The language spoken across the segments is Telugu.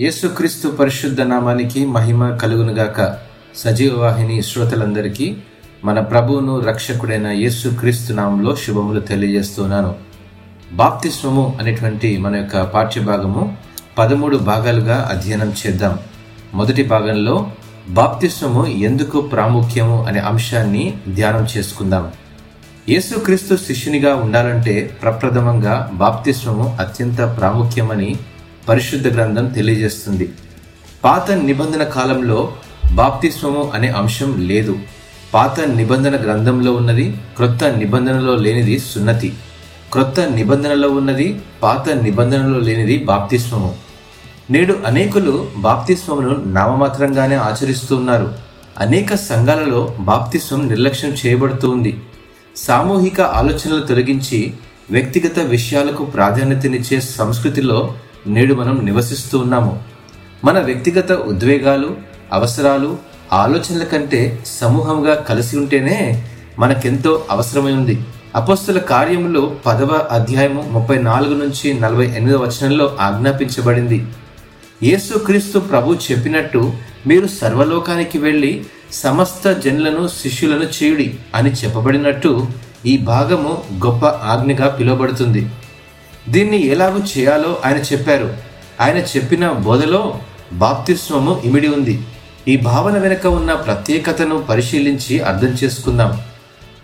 యేసుక్రీస్తు పరిశుద్ధ నామానికి మహిమ కలుగునుగాక. సజీవ వాహిని శ్రోతలందరికీ మన ప్రభువును రక్షకుడైన యేసుక్రీస్తు నామంలో శుభములు తెలియజేస్తున్నాను. బాప్తిస్వము అనేటువంటి మన యొక్క పాఠ్యభాగము పదమూడు భాగాలుగా అధ్యయనం చేద్దాం. మొదటి భాగంలో బాప్తిస్వము ఎందుకు ప్రాముఖ్యము అనే అంశాన్ని ధ్యానం చేసుకుందాం. యేసుక్రీస్తు శిష్యునిగా ఉండాలంటే ప్రప్రథమంగా బాప్తిస్వము అత్యంత ప్రాముఖ్యమని పరిశుద్ధ గ్రంథం తెలియజేస్తుంది. పాత నిబంధన కాలంలో బాప్తిస్వము అనే అంశం లేదు. పాత నిబంధన గ్రంథంలో ఉన్నది క్రొత్త నిబంధనలో లేనిది సున్నతి. క్రొత్త నిబంధనలో ఉన్నది పాత నిబంధనలో లేనిది బాప్తిస్వము. నేడు అనేకులు బాప్తిస్వమును నామమాత్రంగానే ఆచరిస్తూ ఉన్నారు. అనేక సంఘాలలో బాప్తిస్వం నిర్లక్ష్యం చేయబడుతూ ఉంది. సామూహిక ఆలోచనలు తొలగించి వ్యక్తిగత విషయాలకు ప్రాధాన్యతనిచ్చే సంస్కృతిలో నేడు మనం నివసిస్తూ ఉన్నాము. మన వ్యక్తిగత ఉద్వేగాలు అవసరాలు ఆలోచనల కంటే సమూహంగా కలిసి ఉంటేనే మనకెంతో అవసరమై ఉంది. అపస్తుల కార్యములు పదవ అధ్యాయము ముప్పై నాలుగు నుంచి నలభై ఎనిమిదవ వచనంలో ఆజ్ఞాపించబడింది. యేసుక్రీస్తు ప్రభు చెప్పినట్టు మీరు సర్వలోకానికి వెళ్ళి సమస్త జనులను శిష్యులను చేయుడి అని చెప్పబడినట్టు ఈ భాగము గొప్ప ఆజ్ఞగా పిలువబడుతుంది. దీన్ని ఎలాగూ చేయాలో ఆయన చెప్పారు. ఆయన చెప్పిన బోధలో బాప్తిస్వము ఇమిడి ఉంది. ఈ భావన వెనుక ఉన్న ప్రత్యేకతను పరిశీలించి అర్థం చేసుకుందాం.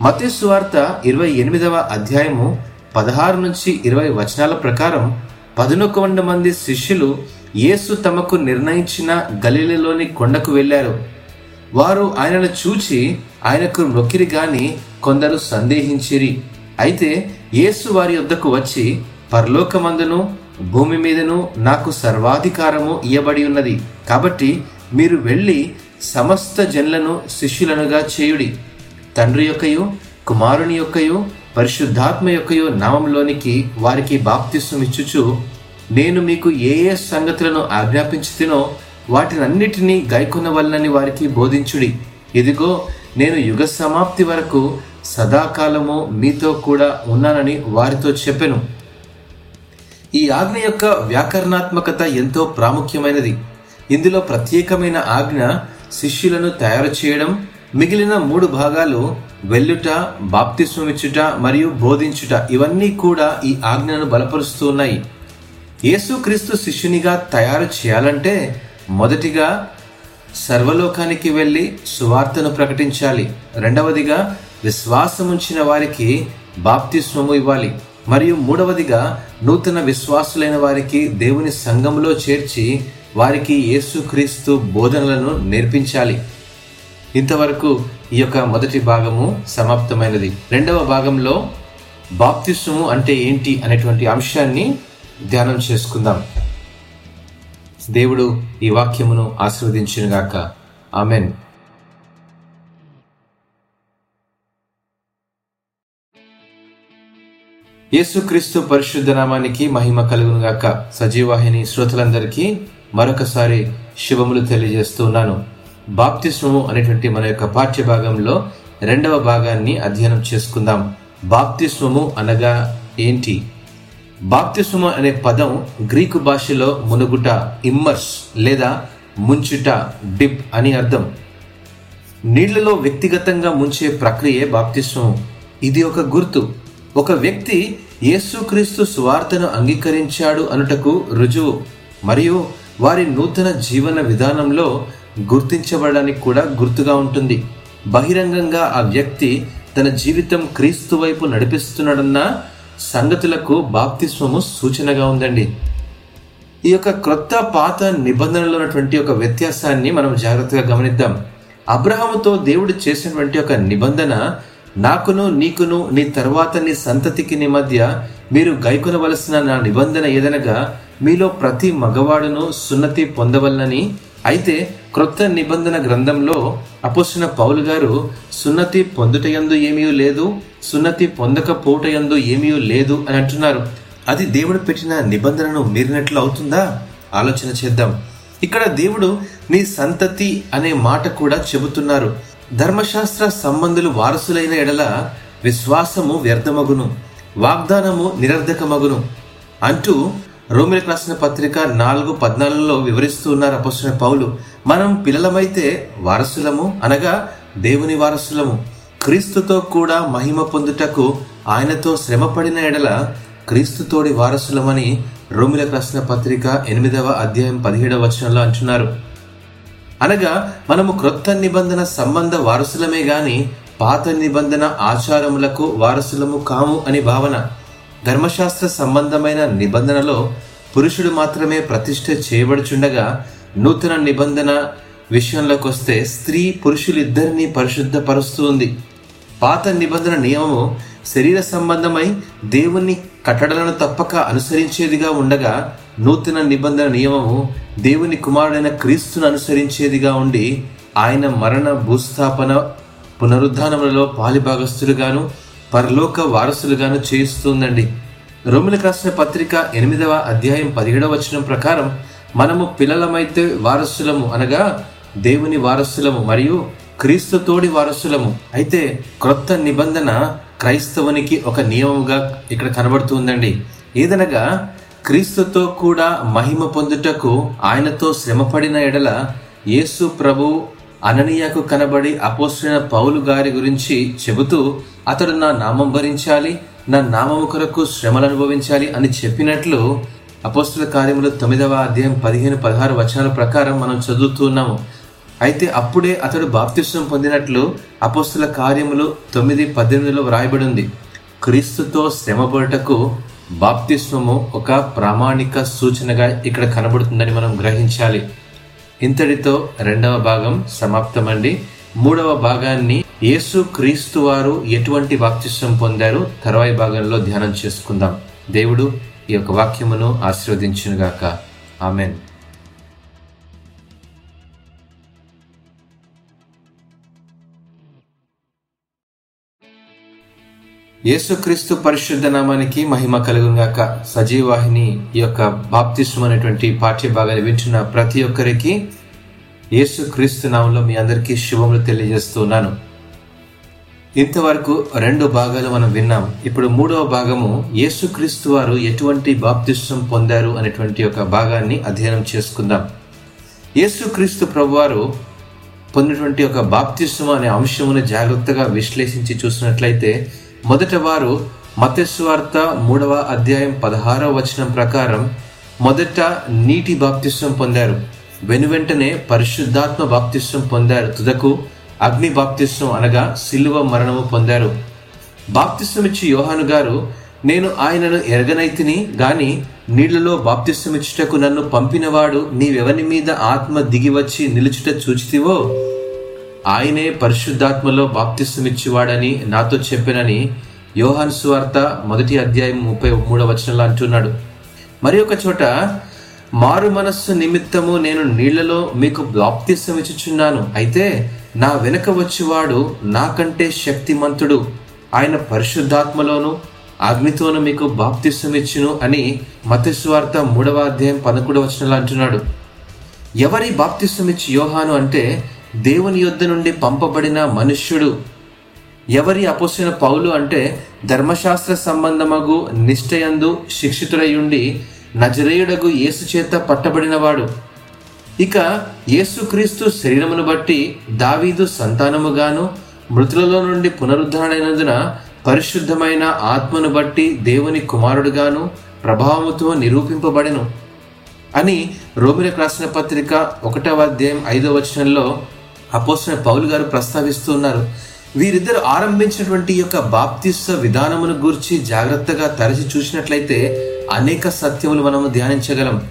మతేశ్వార్త ఇరవై ఎనిమిదవ అధ్యాయము పదహారు నుంచి ఇరవై వచనాల ప్రకారం పదునొక వంద మంది శిష్యులు యేసు తమకు నిర్ణయించిన గలీలలోని కొండకు వెళ్ళారు. వారు ఆయనను చూచి ఆయనకు మొక్కిరి గాని కొందరు సందేహించిరి. అయితే యేసు వారి వద్దకు వచ్చి పరలోకమందును భూమి మీదను నాకు సర్వాధికారము ఇయ్యబడి ఉన్నది. కాబట్టి మీరు వెళ్ళి సమస్త జన్లను శిష్యులనుగా చేయుడి. తండ్రి యొక్కయు కుమారుని యొక్కయు పరిశుద్ధాత్మ యొక్కయు నామంలోనికి వారికి బాప్తిస్వం నేను మీకు ఏ ఏ సంగతులను ఆజ్ఞాపించుతినో వాటినన్నిటినీ వల్లని వారికి బోధించుడి. ఇదిగో నేను యుగ సమాప్తి వరకు సదాకాలము మీతో కూడా ఉన్నానని వారితో చెప్పెను. ఈ ఆజ్ఞ యొక్క వ్యాకరణాత్మకత ఎంతో ప్రాముఖ్యమైనది. ఇందులో ప్రత్యేకమైన ఆజ్ఞ శిష్యులను తయారు చేయడం మిగిలిన మూడు భాగాలు వెల్లుట బాప్తిస్వమిచ్చుట మరియు బోధించుట ఇవన్నీ కూడా ఈ ఆజ్ఞను బలపరుస్తూ ఉన్నాయి. యేసుక్రీస్తు శిష్యునిగా తయారు చేయాలంటే మొదటిగా సర్వలోకానికి వెళ్ళి సువార్తను ప్రకటించాలి. రెండవదిగా విశ్వాసముంచిన వారికి బాప్తిస్వము ఇవ్వాలి. మరియు మూడవదిగా నూతన విశ్వాసులైన వారికి దేవుని సంఘంలో చేర్చి వారికి యేసుక్రీస్తు బోధనలను నేర్పించాలి. ఇంతవరకు ఈ యొక్క మొదటి భాగము సమాప్తమైనది. రెండవ భాగంలో బాప్తిస్వము అంటే ఏంటి అనేటువంటి అంశాన్ని ధ్యానం చేసుకుందాం. దేవుడు ఈ వాక్యమును ఆశీర్వదించినగాక. ఆమెన్. యేసుక్రీస్తు పరిశుద్ధ నామానికి మహిమ కలుగునుగాక సజీవాహిని శ్రోతలందరికీ మరొకసారి శుభములు తెలియజేస్తున్నాను బాప్తిస్వము అనేటువంటి మన యొక్క పాఠ్య భాగంలో రెండవ భాగాన్ని అధ్యయనం చేసుకుందాం. బాప్తిస్వము అనగా ఏంటి? బాప్తిస్వము అనే పదం గ్రీకు భాషలో మునుగుట ఇమ్మర్స్ లేదా ముంచుట డిప్ అని అర్థం. నీళ్ళలో వ్యక్తిగతంగా ముంచే ప్రక్రియే బాప్తిస్వం ఇది ఒక గుర్తు. ఒక వ్యక్తి యేసుక్రీస్తు సువార్తను అంగీకరించాడు అనుటకు రుజువు. మరియు వారి నూతన జీవన విధానంలో గుర్తించబడడానికి కూడా గుర్తుగా ఉంటుంది. బహిరంగంగా ఆ వ్యక్తి తన జీవితం క్రీస్తు వైపు నడిపిస్తున్నాడన్న సంగతులకు బాప్తిస్వము సూచనగా ఉందండి. ఈ యొక్క క్రొత్త పాత నిబంధనలో ఉన్నటువంటి ఒక వ్యత్యాసాన్ని మనం జాగ్రత్తగా గమనిద్దాం. అబ్రహాముతో దేవుడు చేసినటువంటి ఒక నిబంధన నాకును నీకును నీ తర్వాత నీ సంతతికి నీ మధ్య మీరు గైకొనవలసిన నా నిబంధన ఏదనగా మీలో ప్రతి మగవాడును సున్నతి పొందవలనని. అయితే క్రొత్త నిబంధన గ్రంథంలో అపోసిన పౌలు గారు సున్నతి పొందుటయందు ఏమీ లేదు సున్నతి పొందకపోవటయందు ఏమీ లేదు అని అంటున్నారు. అది దేవుడు పెట్టిన నిబంధనను మీరినట్లు అవుతుందా? ఆలోచన చేద్దాం. ఇక్కడ దేవుడు నీ సంతతి అనే మాట కూడా చెబుతున్నారు. ధర్మశాస్త్ర సంబంధులు వారసులైన ఎడల విశ్వాసము వ్యర్థమగును వాగ్దానము నిరర్ధకమగును అంటూ రోమిలకు రాసిన పత్రిక నాలుగు పద్నాలుగులో వివరిస్తూ ఉన్నారు అపస్తున్న పౌలు. మనం పిల్లలమైతే వారసులము అనగా దేవుని వారసులము. క్రీస్తుతో కూడా మహిమ పొందుటకు ఆయనతో శ్రమపడిన ఎడల క్రీస్తుతోడి వారసులమని రోమిలకు రాసిన పత్రిక ఎనిమిదవ అధ్యాయం పదిహేడవ వచనంలో అంటున్నారు. అనగా మనము క్రొత్త నిబంధన సంబంధ వారసులమే గాని పాత నిబంధన ఆచారములకు వారసులము కాము అని భావన. ధర్మశాస్త్ర సంబంధమైన నిబంధనలో పురుషుడు మాత్రమే ప్రతిష్ఠ చేయబడుచుండగా నూతన నిబంధన విషయంలోకి వస్తే స్త్రీ పురుషులిద్దరినీ పరిశుద్ధపరుస్తూ ఉంది. పాత నిబంధన నియమము శరీర సంబంధమై దేవుని కట్టడలను తప్పక అనుసరించేదిగా ఉండగా నూతన నిబంధన నియమము దేవుని కుమారుడైన క్రీస్తును అనుసరించేదిగా ఉండి ఆయన మరణ భూస్థాపన పునరుద్ధానములలో పాలిభాగస్తులుగాను పరలోక వారసులుగాను చేయిస్తుందండి. రోమిలకు రాసిన పత్రిక ఎనిమిదవ అధ్యాయం పదిహేడవ వచనం ప్రకారం మనము పిల్లలమైతే వారసులము అనగా దేవుని వారసులము మరియు క్రీస్తు తోడి వారసులము. అయితే క్రొత్త నిబంధన క్రైస్తవునికి ఒక నియమముగా ఇక్కడ కనబడుతుందండి. ఏదనగా క్రీస్తుతో కూడా మహిమ పొందుటకు ఆయనతో శ్రమపడిన ఎడల యేసు ప్రభు అననీయకు కనబడి అపోసిన పౌలు గారి గురించి చెబుతూ అతడు నా నామం భరించాలి నా నామము కొరకు శ్రమలు అనుభవించాలి అని చెప్పినట్లు అపోస్తుల కార్యములు తొమ్మిదవ అధ్యాయం పదిహేను పదహారు వచనాల ప్రకారం మనం చదువుతున్నాము అయితే అప్పుడే అతడు బాప్తిష్టం పొందినట్లు అపోస్తుల కార్యములు తొమ్మిది పద్దెనిమిదిలో వ్రాయబడి ఉంది క్రీస్తుతో శ్రమపడుటకు బాప్తిస్వము ఒక ప్రామాణిక సూచనగా ఇక్కడ కనబడుతుందని మనం గ్రహించాలి. ఇంతటితో రెండవ భాగం సమాప్తమండి. మూడవ భాగాన్ని యేసు క్రీస్తు వారు ఎటువంటి బాప్తిష్టం పొందారు? తర్వాయి భాగంలో ధ్యానం చేసుకుందాం. దేవుడు ఈ యొక్క వాక్యమును ఆశీర్వదించునుగాక. ఆమెన్. యేసుక్రీస్తు పరిశుద్ధ నామానికి మహిమ కలుగుగాక సజీవాహిని ఈ యొక్క బాప్తిష్టం అనేటువంటి పాఠ్య భాగాన్ని వింటున్న ప్రతి ఒక్కరికి యేసుక్రీస్తు నామంలో మీ అందరికీ శుభములు తెలియజేస్తున్నాను. ఇంతవరకు రెండు భాగాలు మనం విన్నాం. ఇప్పుడు మూడవ భాగము యేసుక్రీస్తు వారు ఎటువంటి బాప్తిష్టం పొందారు అనేటువంటి ఒక భాగాన్ని అధ్యయనం చేసుకుందాం. యేసుక్రీస్తు ప్రభువారు పొందినటువంటి ఒక బాప్తిష్టం అనే అంశమును జాగ్రత్తగా విశ్లేషించి చూసినట్లయితే మొదట వారు మతస్వార్త మూడవ అధ్యాయం పదహారవ వచనం ప్రకారం మొదట నీటి బాప్తిస్వం పొందారు. వెనువెంటనే పరిశుద్ధాత్మ బాప్తిస్వం పొందారు. తుదకు అగ్ని బాప్తిస్వం అనగా సిల్వ మరణము పొందారు. బాప్తిస్వం ఇచ్చి యోహాను గారు నేను ఆయనను ఎరగనైతిని గాని నీళ్ళలో బాప్తిస్వమిచ్చుటకు నన్ను పంపినవాడు నీవెవని మీద ఆత్మ దిగివచ్చి నిలుచుట చూచితివో? ఆయనే పరిశుద్ధాత్మలో బాప్తిస్మిచ్చేవాడని నాతో చెప్పినని యోహాన్ సువార్త మొదటి అధ్యాయం ముప్పై మూడవ వచనంలో అంటున్నాడు. మరి ఒక చోట మారు మనస్సు నిమిత్తము నేను నీళ్ళలో మీకు బాప్తిస్వం ఇచ్చుచున్నాను అయితే నా వెనుక వచ్చేవాడు నాకంటే శక్తిమంతుడు. ఆయన పరిశుద్ధాత్మలోను అగ్నితోను మీకు బాప్తిస్తం ఇచ్చును అని మతస్వార్త మూడవ అధ్యాయం పదకొండవ వచనంలో అంటున్నాడు. ఎవరి బాప్తిస్తం ఇచ్చి యోహాను అంటే దేవుని యొద్ద నుండి పంపబడిన మనుష్యుడు. ఎవరి అపోసిన పౌలు అంటే ధర్మశాస్త్ర సంబంధమగు నిష్ఠయందు శిక్షితుడయుండి నజరేయుడగు యేసు చేత పట్టబడినవాడు. ఇక యేసుక్రీస్తు శరీరమును బట్టి దావీదు సంతానముగాను మృతులలో నుండి పునరుద్ధరణైనందున పరిశుద్ధమైన ఆత్మను బట్టి దేవుని కుమారుడుగాను ప్రభావముతో నిరూపింపబడెను. అని రోమిలకు రాసిన పత్రిక ఒకటవ అధ్యాయం ఐదవ వచనంలో అపోసిన పౌలు గారు ప్రస్తావిస్తున్నారు వీరిద్దరు ఆరంభించినటువంటి యొక్క బాప్తిస్వ విధానమును గూర్చి జాగ్రత్తగా తరచి చూసినట్లయితే అనేక సత్యములు మనము ధ్యానించగలం.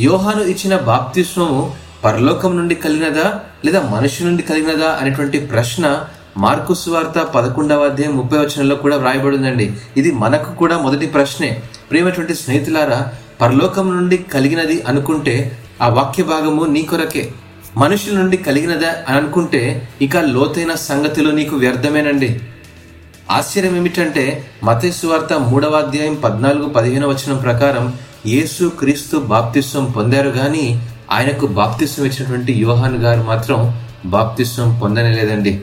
యోహాను ఇచ్చిన బాప్తిస్వము పరలోకం నుండి కలిగినదా లేదా మనిషి నుండి కలిగినదా అనేటువంటి ప్రశ్న మార్కు సువార్త పదకొండవ అధ్యాయం ముప్పై వచనంలో కూడా వ్రాయబడిందండి. ఇది మనకు కూడా మొదటి ప్రశ్నే. ప్రేమటువంటి స్నేహితులారా పరలోకం నుండి కలిగినది అనుకుంటే ఆ వాక్య భాగము నీ కొరకే. మనుషుల నుండి కలిగినదా అని అనుకుంటే ఇక లోతైన సంగతులు నీకు వ్యర్థమేనండి. ఆశ్చర్యం ఏమిటంటే మతేశ్వార్త మూడవ అధ్యాయం పద్నాలుగు పదిహేను వచనం ప్రకారం యేసు క్రీస్తు బాప్తిస్వం పొందారు కానీ ఆయనకు బాప్తిస్వం ఇచ్చినటువంటి యోహాన్ గారు మాత్రం బాప్తిస్వం పొందనేలేదండి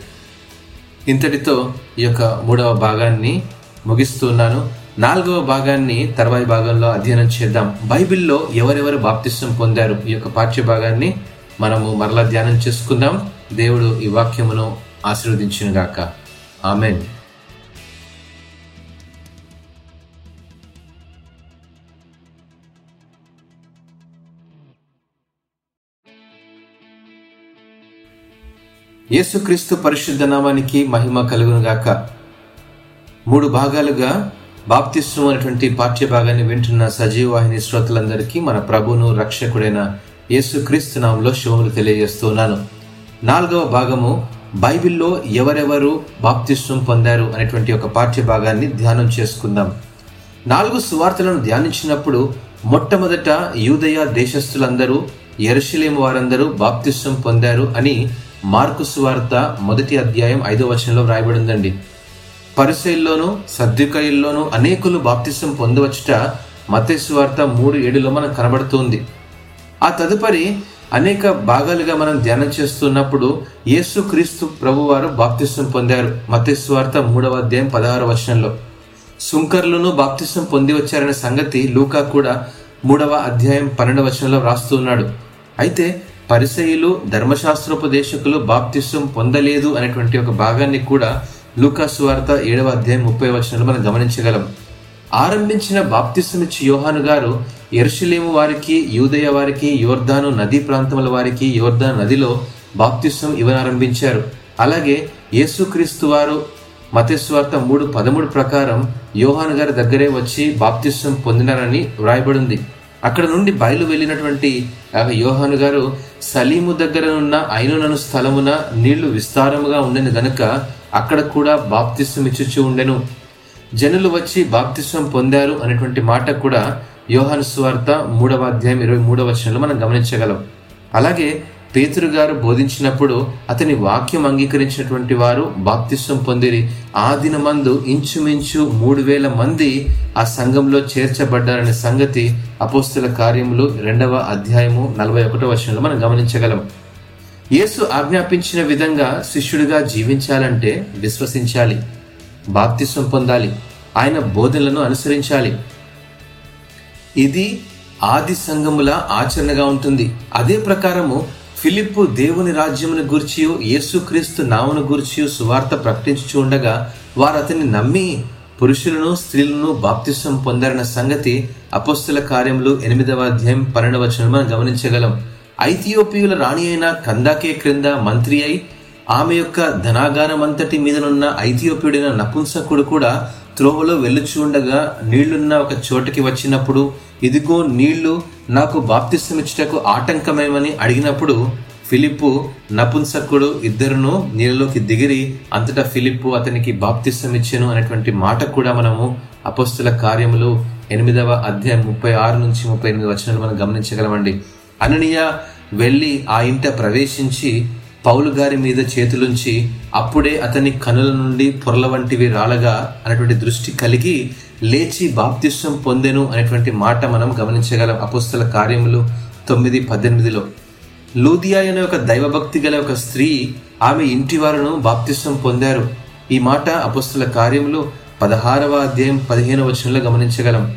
ఇంతటితో ఈ యొక్క మూడవ భాగాన్ని ముగిస్తున్నాను నాలుగవ భాగాన్ని తర్వాయి భాగంలో అధ్యయనం చేద్దాం. బైబిల్లో ఎవరెవరు బాప్తిస్వం పొందారు? ఈ యొక్క పాఠ్య భాగాన్ని మనము మరలా ధ్యానం చేసుకుందాం. దేవుడు ఈ వాక్యమును ఆశీర్వదించునుగాక. ఆమెన్. యేసుక్రీస్తు పరిశుద్ధ నామానికి మహిమ కలుగును గాక మూడు భాగాలుగా బాప్తిస్వం అనేటువంటి పాఠ్య భాగాన్ని వింటున్న సజీవ వాహిని శ్రోతలందరికీ మన ప్రభును రక్షకుడైన యేసుక్రీస్తు నామంలో శుభములు తెలియజేస్తున్నాను. నాలుగవ భాగము బైబిల్లో ఎవరెవరు బాప్తిస్వం పొందారు అనేటువంటి ఒక పాఠ్య భాగాన్ని ధ్యానం చేసుకుందాం. నాలుగు సువార్తలను ధ్యానించినప్పుడు మొట్టమొదట యూదయ దేశస్థులందరూ ఎరుశలేం వారందరూ బాప్తిస్వం పొందారు అని మార్కు సువార్త మొదటి అధ్యాయం ఐదో వచనంలో వ్రాయబడిందండి. పరిశైల్లోనూ సర్దుకైల్లోనూ అనేకులు బాప్తిసం పొందవచ్చుట మతేశ్వార్త మూడు ఏడులో మనకు కనబడుతుంది. ఆ తదుపరి అనేక భాగాలుగా మనం ధ్యానం చేస్తున్నప్పుడు యేసు క్రీస్తు ప్రభువారు బాప్తిసం పొందారు. మతేశ్వార్త మూడవ అధ్యాయం పదహారు వచనంలో. సుంకర్లను బాప్తిసం పొంది వచ్చారనే సంగతి లూకా కూడా మూడవ అధ్యాయం పన్నెండవ వచనంలో వ్రాస్తున్నాడు అయితే పరిసయులు ధర్మశాస్త్రోపదేశకులు బాప్తిసం పొందలేదు అనేటువంటి ఒక భాగాన్ని కూడా లూకాసు వార్త ఏడవ అధ్యాయం ముప్పై వచనంలో మనం గమనించగలం. ఆరంభించిన బాప్తిసమిచ్చి యోహాను గారు ఎరుషలేము వారికి యూదయ వారికి యోర్ధాను నదీ ప్రాంతముల వారికి యోర్ధాను నదిలో బాప్తిస్వం ఇవ్వనారంభించారు. అలాగే యేసుక్రీస్తు వారు మతేశ్వార్త మూడు పదమూడు ప్రకారం యోహాను గారి దగ్గరే వచ్చి బాప్తిస్వం పొందినారని వ్రాయబడింది. అక్కడ నుండి బయలు వెళ్ళినటువంటి యోహాను గారు సలీము దగ్గర ఉన్న ఐనునను స్థలమున నీళ్ళు విస్తారముగా ఉండెను గనుక అక్కడ కూడా బాప్తిస్వం ఇచ్చుచూ ఉండెను. జనులు వచ్చి బాప్తిస్వం పొందారు అనేటువంటి మాట కూడా యోహాను సువార్త మూడవ అధ్యాయం ఇరవై మూడవ వచనంలో మనం గమనించగలం. అలాగే పేతురు గారు బోధించినప్పుడు అతని వాక్యం అంగీకరించినటువంటి వారు బాప్తిస్వం పొందిరి. ఆ దినమందు ఇంచుమించు మూడు వేల మంది ఆ సంఘంలో చేర్చబడ్డారనే సంగతి అపోస్తుల కార్యములు రెండవ అధ్యాయము నలభై ఒకటో వచనంలో మనం గమనించగలం. యేసు ఆజ్ఞాపించిన విధంగా శిష్యుడిగా జీవించాలంటే విశ్వసించాలి. బాప్తిస్వం పొందాలి. ఆయన బోధనలను అనుసరించాలి. ఇది ఆది సంఘముల ఆచరణగా ఉంటుంది. అదే ప్రకారము ఫిలిప్పు దేవుని రాజ్యమును గూర్చి యేసుక్రీస్తు నామును గూర్చి సువార్త ప్రకటించుచు ఉండగా వారు అతన్ని నమ్మి పురుషులను స్త్రీలను బాప్తిసం పొందారన్న సంగతి అపస్తుల కార్యములు ఎనిమిదవ అధ్యాయం పన్నెండవ వచనం మనం గమనించగలం. ఐథియోపియుల రాణి అయిన కందాకే క్రింద మంత్రి అయి ఆమె యొక్క ధనాగారం అంతటి మీదనున్న ఐథియోపియుడైన నపుంసకుడు కూడా త్రోవలో వెళ్ళుచుండగా నీళ్ళున్న ఒక చోటకి వచ్చినప్పుడు ఇదిగో నీళ్ళు నాకు బాప్తిస్తమిచ్చుటకు ఆటంకమేమని అడిగినప్పుడు ఫిలిప్పు నపుంసకుడు ఇద్దరును నీళ్ళలోకి దిగిరి అంతటా ఫిలిప్పు అతనికి బాప్తిస్తమిచ్చాను అనేటువంటి మాట కూడా మనము అపస్తుల కార్యములు ఎనిమిదవ అధ్యాయం ముప్పై ఆరు నుంచి ముప్పై ఎనిమిది వచనాలు మనం గమనించగలమండి. అననీయ వెళ్ళి ఆ ఇంట ప్రవేశించి పౌలు గారి మీద చేతులుంచి అప్పుడే అతని కనుల నుండి పొరల వంటివి రాలగా అనేటువంటి దృష్టి కలిగి లేచి బాప్తిష్టం పొందెను అనేటువంటి మాట మనం గమనించగలం. అపుస్తల కార్యములు తొమ్మిది పద్దెనిమిదిలో. లూదియా అనే ఒక దైవభక్తి గల ఒక స్త్రీ ఆమె ఇంటి వారును బాప్తిష్టం పొందారు. ఈ మాట అపుస్తుల కార్యములు పదహారవ అధ్యాయం పదిహేను వచనంలో గమనించగలం.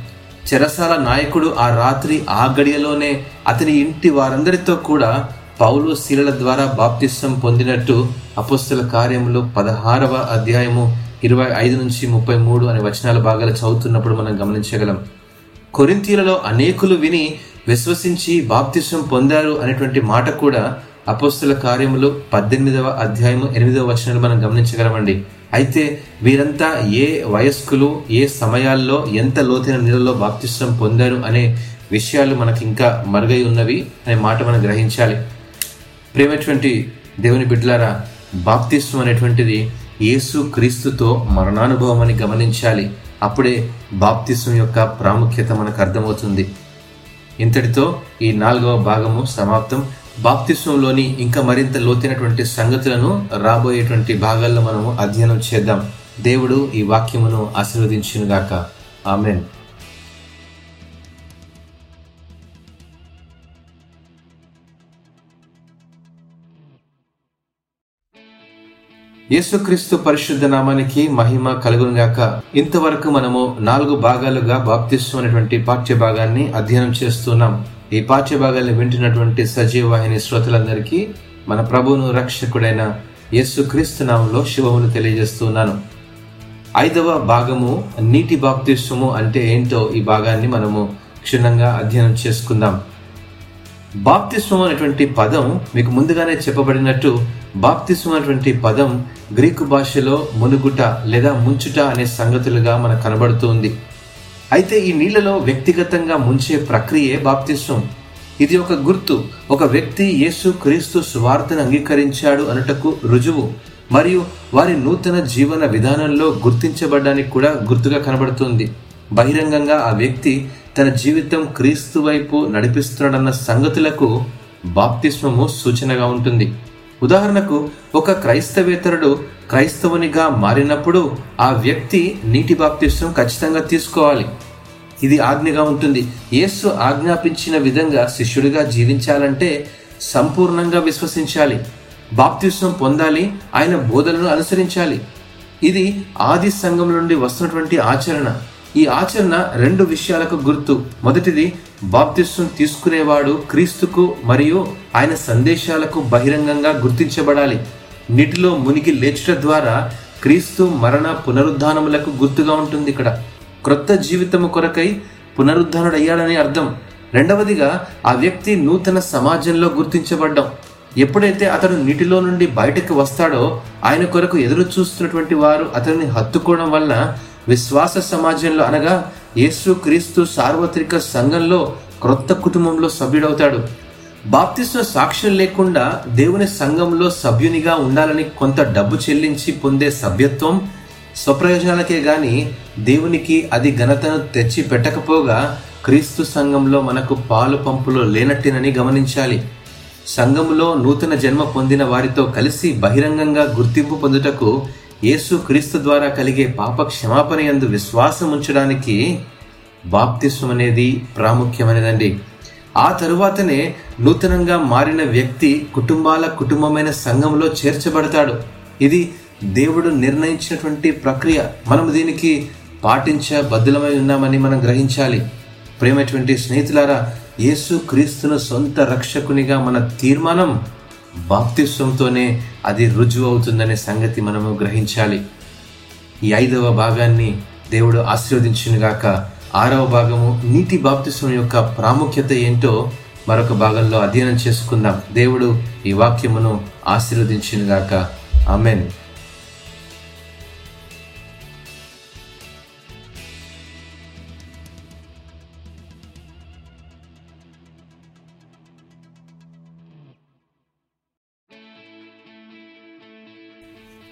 చెరసాల నాయకుడు ఆ రాత్రి ఆ గడియలోనే అతని ఇంటి వారందరితో కూడా పౌలు శీలల ద్వారా బాప్తిస్వం పొందినట్టు అపుస్తుల కార్యములు పదహారవ అధ్యాయము ఇరవై ఐదు నుంచి ముప్పై మూడు అనే వచనాల భాగాలు చదువుతున్నప్పుడు మనం గమనించగలం. కొరింతీలలో అనేకులు విని విశ్వసించి బాప్తిస్వం పొందారు అనేటువంటి మాట కూడా అపోస్తుల కార్యములు పద్దెనిమిదవ అధ్యాయము ఎనిమిదవ వచనాలు మనం గమనించగలమండి. అయితే వీరంతా ఏ వయస్కులు ఏ సమయాల్లో ఎంత లోతైన నీళ్ళలో బాప్తిష్టం పొందారు అనే విషయాలు మనకి ఇంకా మరుగై ఉన్నవి అనే మాట మనం గ్రహించాలి. ప్రేమటువంటి దేవుని బిడ్డలారా బాప్తిస్వం అనేటువంటిది యేసు క్రీస్తుతో మరణానుభవం అని గమనించాలి. అప్పుడే బాప్తిస్వం యొక్క ప్రాముఖ్యత మనకు అర్థమవుతుంది. ఇంతటితో ఈ నాలుగవ భాగము సమాప్తం. బాప్తిస్వంలోని ఇంకా మరింత లోతైనటువంటి సంగతులను రాబోయేటువంటి భాగాల్లో మనము అధ్యయనం చేద్దాం. దేవుడు ఈ వాక్యమును ఆశీర్వదించినగాక. ఆమెన్. యేసుక్రీస్తు పరిశుద్ధ నామానికి మహిమ కలుగునుగాక ఇంతవరకు మనము నాలుగు భాగాలుగా బాప్తిస్తు అనేటువంటి పాఠ్య భాగాన్ని అధ్యయనం చేస్తున్నాం. ఈ పాఠ్య భాగాన్ని వింటున్నటువంటి సజీవ వాహిని శ్రోతలందరికీ మన ప్రభువును రక్షకుడైన యేసుక్రీస్తు నామంలో శివమును తెలియజేస్తున్నాను. ఐదవ భాగము నీటి బాప్తిస్వము అంటే ఏంటో ఈ భాగాన్ని మనము క్షుణ్ణంగా అధ్యయనం చేసుకుందాం. బాప్తిస్వం అనేటువంటి పదం మీకు ముందుగానే చెప్పబడినట్టు బాప్తిస్వం అనేటువంటి పదం గ్రీకు భాషలో మునుగుట లేదా ముంచుట అనే సంగతులుగా మనకు కనబడుతుంది. అయితే ఈ నీళ్ళలో వ్యక్తిగతంగా ముంచే ప్రక్రియే బాప్తిస్వం ఇది ఒక గుర్తు. ఒక వ్యక్తి యేసు క్రీస్తు సువార్తను అంగీకరించాడు అనటకు రుజువు. మరియు వారి నూతన జీవన విధానంలో గుర్తించబడడానికి కూడా గుర్తుగా కనబడుతుంది. బహిరంగంగా ఆ వ్యక్తి తన జీవితం క్రీస్తు వైపు నడిపిస్తున్నాడన్న సంగతులకు బాప్తిస్మము సూచనగా ఉంటుంది. ఉదాహరణకు ఒక క్రైస్తవేతరుడు క్రైస్తవునిగా మారినప్పుడు ఆ వ్యక్తి నీటి బాప్తిష్టం ఖచ్చితంగా తీసుకోవాలి. ఇది ఆజ్ఞగా ఉంటుంది. యేసు ఆజ్ఞాపించిన విధంగా శిష్యుడిగా జీవించాలంటే సంపూర్ణంగా విశ్వసించాలి. బాప్తిష్టం పొందాలి ఆయన బోధనను అనుసరించాలి. ఇది ఆది సంఘం నుండి వస్తున్నటువంటి ఆచరణ. ఈ ఆచరణ రెండు విషయాలకు గుర్తు. మొదటిది బాప్తిష్టం తీసుకునేవాడు క్రీస్తుకు మరియు ఆయన సందేశాలకు బహిరంగంగా గుర్తించబడాలి. నీటిలో మునిగి లేచుట ద్వారా క్రీస్తు మరణ పునరుద్ధానములకు గుర్తుగా ఉంటుంది ఇక్కడ. క్రొత్త జీవితము కొరకై పునరుద్ధానుడయ్యాడని అర్థం. రెండవదిగా ఆ వ్యక్తి నూతన సమాజంలో గుర్తించబడ్డం. ఎప్పుడైతే అతడు నీటిలో నుండి బయటకు వస్తాడో ఆయన కొరకు ఎదురు చూస్తున్నటువంటి వారు అతన్ని హత్తుకోవడం వల్ల విశ్వాస సమాజంలో అనగా యేసు క్రీస్తు సార్వత్రిక సంఘంలో క్రొత్త కుటుంబంలో సభ్యుడవుతాడు. బాప్తిస్వ సాక్ష్యం లేకుండా దేవుని సంఘంలో సభ్యునిగా ఉండాలని కొంత డబ్బు చెల్లించి పొందే సభ్యత్వం స్వప్రయోజనాలకే గాని దేవునికి అది ఘనతను తెచ్చి పెట్టకపోగా క్రీస్తు సంఘంలో మనకు పాలు పంపులో లేనట్టేనని గమనించాలి. సంఘములో నూతన జన్మ పొందిన వారితో కలిసి బహిరంగంగా గుర్తింపు పొందుటకు యేసు క్రీస్తు ద్వారా కలిగే పాప క్షమాపణ యందు విశ్వాసం ఉంచడానికి బాప్తిస్వం అనేది ప్రాముఖ్యమైనదండి. ఆ తరువాతనే నూతనంగా మారిన వ్యక్తి కుటుంబాల కుటుంబమైన సంఘంలో చేర్చబడతాడు. ఇది దేవుడు నిర్ణయించినటువంటి ప్రక్రియ. మనం దీనికి పాటించ బద్దులమై ఉన్నామని మనం గ్రహించాలి. ప్రేమటువంటి స్నేహితులారా యేసు క్రీస్తును సొంత రక్షకునిగా మన తీర్మానం బాప్తిస్వంతోనే అది రుజువు అవుతుందనే సంగతి మనము గ్రహించాలి. ఈ ఐదవ భాగాన్ని దేవుడు ఆశీర్వదించినగాక. ఆరవ భాగము నీటి బాప్తిసం యొక్క ప్రాముఖ్యత ఏంటో మరొక భాగంలో అధ్యయనం చేసుకుందాం. దేవుడు ఈ వాక్యమును ఆశీర్వదించినగాక ఆమెన్.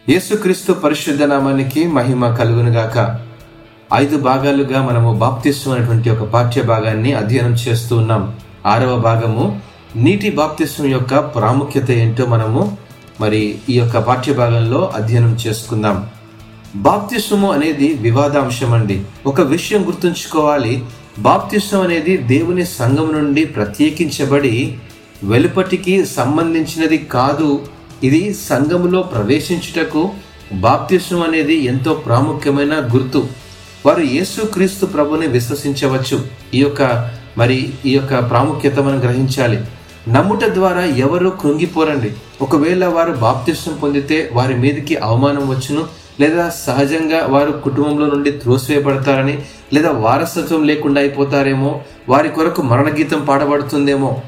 యేసుక్రీస్తు పరిశుద్ధ నామానికి మహిమ కలుగునుగాక. ఐదు భాగాలుగా మనము బాప్తిస్వం అనేటువంటి ఒక పాఠ్య భాగాన్ని అధ్యయనం చేస్తూ ఉన్నాం. ఆరవ భాగము నీటి బాప్తిస్వం యొక్క ప్రాముఖ్యత ఏంటో మనము మరి ఈ యొక్క పాఠ్య భాగంలో అధ్యయనం చేసుకుందాం. బాప్తిస్వము అనేది వివాదాంశం అండి. ఒక విషయం గుర్తుంచుకోవాలి. బాప్తిస్వం అనేది దేవుని సంఘం నుండి ప్రత్యేకించబడి వెలుపటికి సంబంధించినది కాదు. ఇది సంఘములో ప్రవేశించుటకు బాప్తిస్వం అనేది ఎంతో ప్రాముఖ్యమైన గుర్తు. వారు యేసుక్రీస్తు ప్రభుని విశ్వసించవచ్చు. ఈ యొక్క మరి ఈ యొక్క ప్రాముఖ్యత మనం గ్రహించాలి. నమ్ముట ద్వారా ఎవరు కృంగిపోరండి. ఒకవేళ వారు బాప్తిష్టం పొందితే వారి మీదకి అవమానం వచ్చును లేదా సహజంగా వారు కుటుంబంలో నుండి త్రోసివేయబడతారని లేదా వారసత్వం లేకుండా అయిపోతారేమో వారి కొరకు మరణగీతం పాడబడుతుందేమో.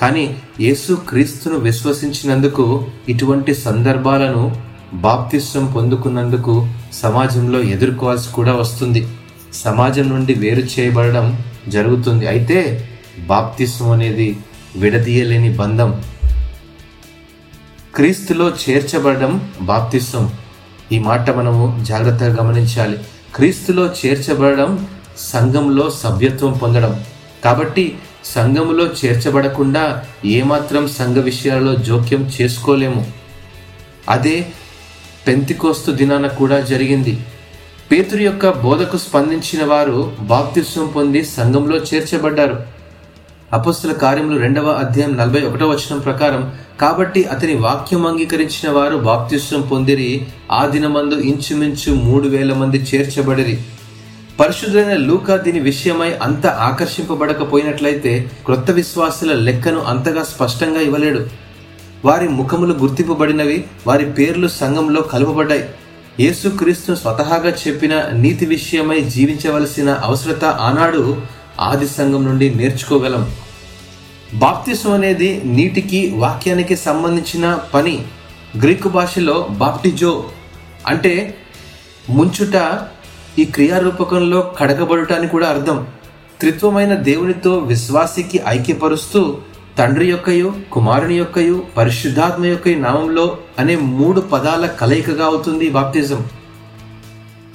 కానీ యేసు క్రీస్తును విశ్వసించినందుకు ఇటువంటి సందర్భాలను బాప్తిస్వం పొందుకున్నందుకు సమాజంలో ఎదుర్కోవాల్సి కూడా వస్తుంది. సమాజం నుండి వేరు చేయబడడం జరుగుతుంది. అయితే బాప్తిస్వం అనేది విడదీయలేని బంధం. క్రీస్తులో చేర్చబడడం బాప్తిస్వం. ఈ మాట మనము జాగ్రత్తగా గమనించాలి. క్రీస్తులో చేర్చబడడం సంఘంలో సభ్యత్వం పొందడం. కాబట్టి సంఘములో చేర్చబడకుండా ఏమాత్రం సంఘ విషయాలలో జోక్యం చేసుకోలేము. అదే పెంతికోస్తు దినాన కూడా జరిగింది. పేతురు యొక్క బోధకు స్పందించిన వారు బాప్తిస్వం పొంది సంఘంలో చేర్చబడ్డారు. అపస్తుల కార్యములు రెండవ అధ్యాయం నలభై ఒకటో వచనం ప్రకారం కాబట్టి అతని వాక్యం అంగీకరించిన వారు బాప్తిస్వం పొందిరి ఆ దినమందు ఇంచుమించు మూడు వేల మంది చేర్చబడిరి. పరిశుద్ధులైన లూకా దీని విషయమై అంత ఆకర్షింపబడకపోయినట్లయితే క్రొత్త విశ్వాసుల లెక్కను అంతగా స్పష్టంగా ఇవ్వలేడు. వారి ముఖములు గుర్తింపబడినవి వారి పేర్లు సంఘంలో కలుపబడ్డాయి. యేసుక్రీస్తు స్వతహాగా చెప్పిన నీతి విషయమై జీవించవలసిన అవసరత ఆనాడు ఆది సంఘం నుండి నేర్చుకోగలం. బాప్తిసం అనేది నీటికి వాక్యానికి సంబంధించిన పని. గ్రీకు భాషలో బాప్టిజో అంటే ముంచుట ఈ క్రియారూపకంలో కడగబడుట కూడా అర్థం. త్రిత్వమైన దేవునితో విశ్వాసికి ఐక్యపరుస్తూ తండ్రి యొక్కయు కుమారుని యొక్కయు పరిశుద్ధాత్మ యొక్క నామంలో అనే మూడు పదాల కలయికగా అవుతుంది బాప్తిజం.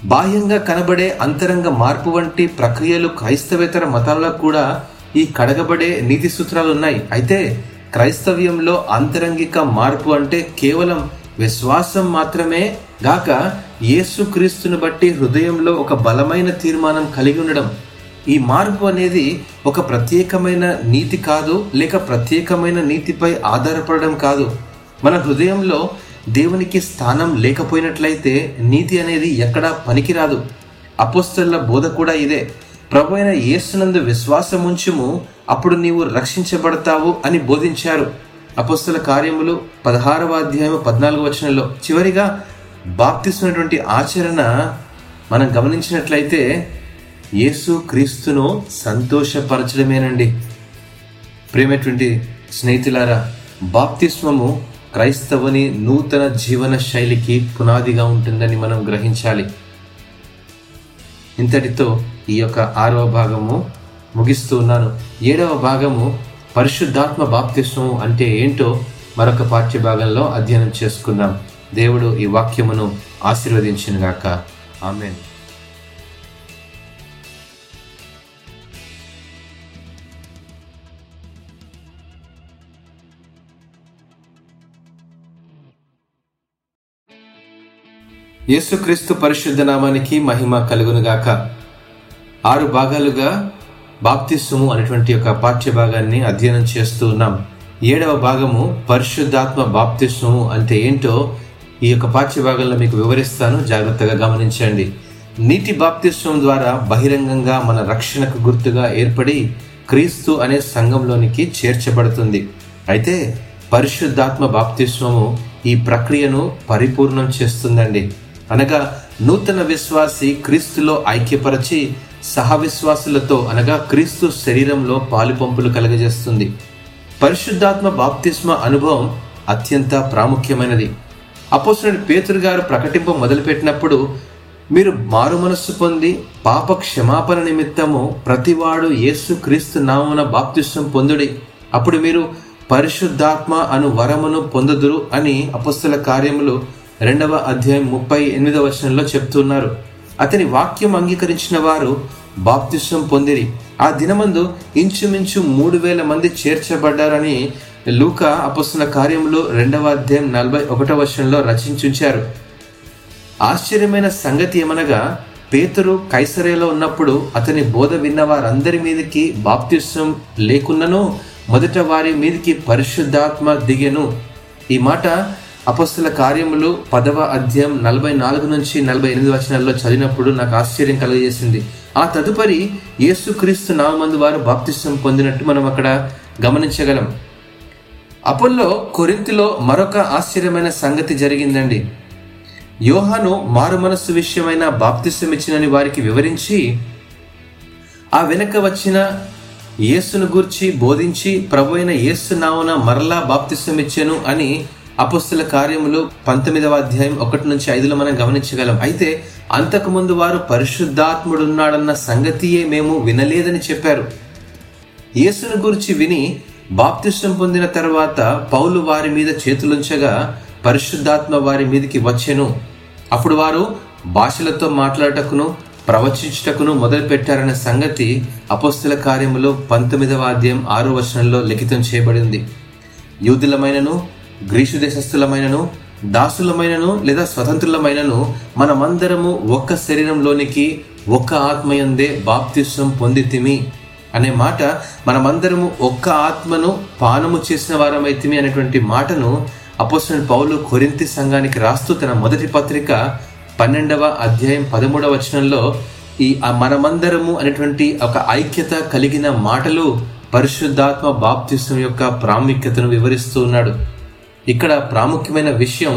బాహ్యంగా కనబడే అంతరంగ మార్పు వంటి ప్రక్రియలు క్రైస్తవేతర మతాలలో కూడా ఈ కడగబడే నీతి సూత్రాలు ఉన్నాయి. అయితే క్రైస్తవ్యంలో అంతరంగిక మార్పు అంటే కేవలం విశ్వాసం మాత్రమే గాక యేసుక్రీస్తుని బట్టి హృదయంలో ఒక బలమైన తీర్మానం కలిగి ఉండడం. ఈ మార్పు అనేది ఒక ప్రత్యేకమైన నీతి కాదు లేక ప్రత్యేకమైన నీతిపై ఆధారపడడం కాదు. మన హృదయంలో దేవునికి స్థానం లేకపోయినట్లయితే నీతి అనేది ఎక్కడా పనికిరాదు. అపోస్తల బోధ కూడా ఇదే. ప్రభు అయిన యేసునందు విశ్వాసం ఉంచుము అప్పుడు నీవు రక్షించబడతావు అని బోధించారు. అపస్తుల కార్యములు పదహారవ అధ్యాయం పద్నాలుగు వచనంలో. చివరిగా బాప్తిస్తున్నటువంటి ఆచరణ మనం గమనించినట్లయితే యేసు క్రీస్తును సంతోషపరచడమేనండి. ప్రేమటువంటి స్నేహితులారా బాప్తిస్వము క్రైస్తవుని నూతన జీవన శైలికి పునాదిగా ఉంటుందని మనం గ్రహించాలి. ఇంతటితో ఈ యొక్క ఆరవ భాగము ముగిస్తూ ఉన్నాను. ఏడవ భాగము పరిశుద్ధాత్మ బాప్తిస్వము అంటే ఏంటో మరొక పాఠ్య భాగంలో అధ్యయనం చేసుకుందాం. దేవుడు ఈ వాక్యమును ఆశీర్వదించినగాక. ఆమెను. యేసుక్రీస్తు పరిశుద్ధ నామానికి మహిమ కలుగునుగాక. ఆరు భాగాలుగా బాప్తిస్సుము అనేటువంటి ఒక పాఠ్య భాగాన్ని అధ్యయనం చేస్తూ ఉన్నాం. ఏడవ భాగము పరిశుద్ధాత్మ బాప్తిస్సుము అంటే ఏంటో ఈ యొక్క పాఠ్యభాగంలో మీకు వివరిస్తాను. జాగ్రత్తగా గమనించండి. నీటి బాప్తిస్వం ద్వారా బహిరంగంగా మన రక్షణకు గుర్తుగా ఏర్పడి క్రీస్తు అనే సంఘంలోనికి చేర్చబడుతుంది. అయితే పరిశుద్ధాత్మ బాప్తిస్వము ఈ ప్రక్రియను పరిపూర్ణం చేస్తుందండి. అనగా నూతన విశ్వాసి క్రీస్తులో ఐక్యపరచి సహవిశ్వాసులతో అనగా క్రీస్తు శరీరంలో పాలుపంపులు కలగజేస్తుంది. పరిశుద్ధాత్మ బాప్తిస్మ అనుభవం అత్యంత ప్రాముఖ్యమైనది. అపోసరుడు పేతురు గారు ప్రకటింప మొదలుపెట్టినప్పుడు మీరు మారు మనస్సు పొంది పాప క్షమాపణ నిమిత్తము ప్రతివాడు యేసు క్రీస్తు నామున బాప్తిస్వం పొందుడి. అప్పుడు మీరు పరిశుద్ధాత్మ అను వరమును పొందుదురు అని అపస్తుల కార్యములు రెండవ అధ్యాయం ముప్పై ఎనిమిదవ వచనంలో చెప్తున్నారు. అతని వాక్యం అంగీకరించిన వారు బాప్తిష్టం పొందిరి. ఆ దినమందు ఇంచుమించు మూడు వేల మంది చేర్చబడ్డారని లూక అపస్తున్న కార్యంలో రెండవ అధ్యాయం నలభై ఒకటవ వచనంలో రచించుంచారు. ఆశ్చర్యమైన సంగతి ఏమనగా పేతురు కైసరేలో ఉన్నప్పుడు అతని బోధ విన్న వారందరి మీదకి బాప్తిష్టం లేకున్నను మొదట వారి మీదకి పరిశుద్ధాత్మ దిగెను. ఈ మాట అపస్తుల కార్యములు పదవ అధ్యాయం నలభై నాలుగు నుంచి నలభై ఎనిమిది వచనాల్లో చదివినప్పుడు నాకు ఆశ్చర్యం కలుగజేసింది. ఆ తదుపరి యేసుక్రీస్తు నామందు వారు బాప్తిష్టం పొందినట్టు మనం అక్కడ గమనించగలం. అపోల్లో కొరింతిలో మరొక ఆశ్చర్యమైన సంగతి జరిగిందండి. యోహాను మారు మనస్సు విషయమైన బాప్తిష్టం ఇచ్చినని వారికి వివరించి ఆ వెనక వచ్చిన యేసును గూర్చి బోధించి ప్రభు అయిన యేసు నావున మరలా బాప్తిష్టం ఇచ్చాను అని అపుస్తుల కార్యములు పంతొమ్మిదవ అధ్యాయం ఒకటి నుంచి ఐదులో మనం గమనించగలం. అయితే అంతకుముందు వారు పరిశుద్ధాత్ముడున్నాడన్న సంగతియే మేము వినలేదని చెప్పారు. యేసును గురించి విని బాప్తిష్టం పొందిన తర్వాత పౌలు వారి మీద చేతులుంచగా పరిశుద్ధాత్మ వారి మీదకి వచ్చెను. అప్పుడు వారు భాషలతో మాట్లాడటకును ప్రవచించుటకును మొదలుపెట్టారన్న సంగతి అపోస్తుల కార్యములో పంతొమ్మిదవ అధ్యాయం ఆరో వచనంలో లిఖితం చేయబడింది. యూదులమైనను గ్రీసు దేశస్థులమైనను దాసులమైనను లేదా స్వతంత్రులమైనను మనమందరము ఒక్క శరీరంలోనికి ఒక్క ఆత్మయందే బాప్తిస్వం పొందితిమి అనే మాట మనమందరము ఒక్క ఆత్మను పానము చేసిన వారమైతిమి అనేటువంటి మాటను అపోసిన పౌలు కొరింతి సంఘానికి రాస్తూ తన మొదటి పత్రిక పన్నెండవ అధ్యాయం పదమూడవ వచనంలో ఈ మనమందరము అనేటువంటి ఒక ఐక్యత కలిగిన మాటలు పరిశుద్ధాత్మ బాప్తిసం యొక్క ప్రాముఖ్యతను వివరిస్తూ ఉన్నాడు. ఇక్కడ ప్రాముఖ్యమైన విషయం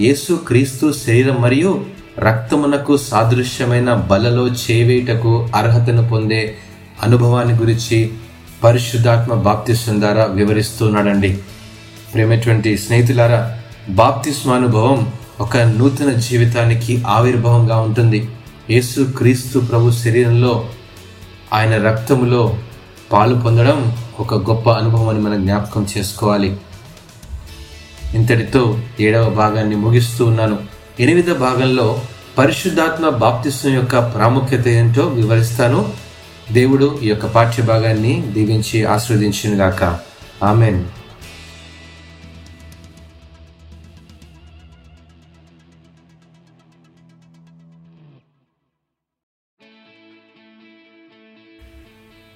యేసు క్రీస్తు శరీరం మరియు రక్తమునకు సాదృశ్యమైన బలలో చేవేటకు అర్హతను పొందే అనుభవాన్ని గురించి పరిశుద్ధాత్మ బాప్తిస్వం ద్వారా వివరిస్తున్నాడండి. ప్రేమటువంటి స్నేహితులారా బాప్తిస్మానుభవం ఒక నూతన జీవితానికి ఆవిర్భావంగా ఉంటుంది. యేసు క్రీస్తు ప్రభు శరీరంలో ఆయన రక్తములో పాలు పొందడం ఒక గొప్ప అనుభవం అని మనం జ్ఞాపకం చేసుకోవాలి. ఇంతటితో ఏడవ భాగాన్ని ముగిస్తూ ఉన్నాను. ఎనిమిదవ భాగంలో పరిశుద్ధాత్మ బాప్తిస్వం యొక్క ప్రాముఖ్యత ఏంటో వివరిస్తాను. దేవుడు ఈ యొక్క పాఠ్య భాగాన్ని దీవించి ఆస్వాదించినగాక ఆమెన్.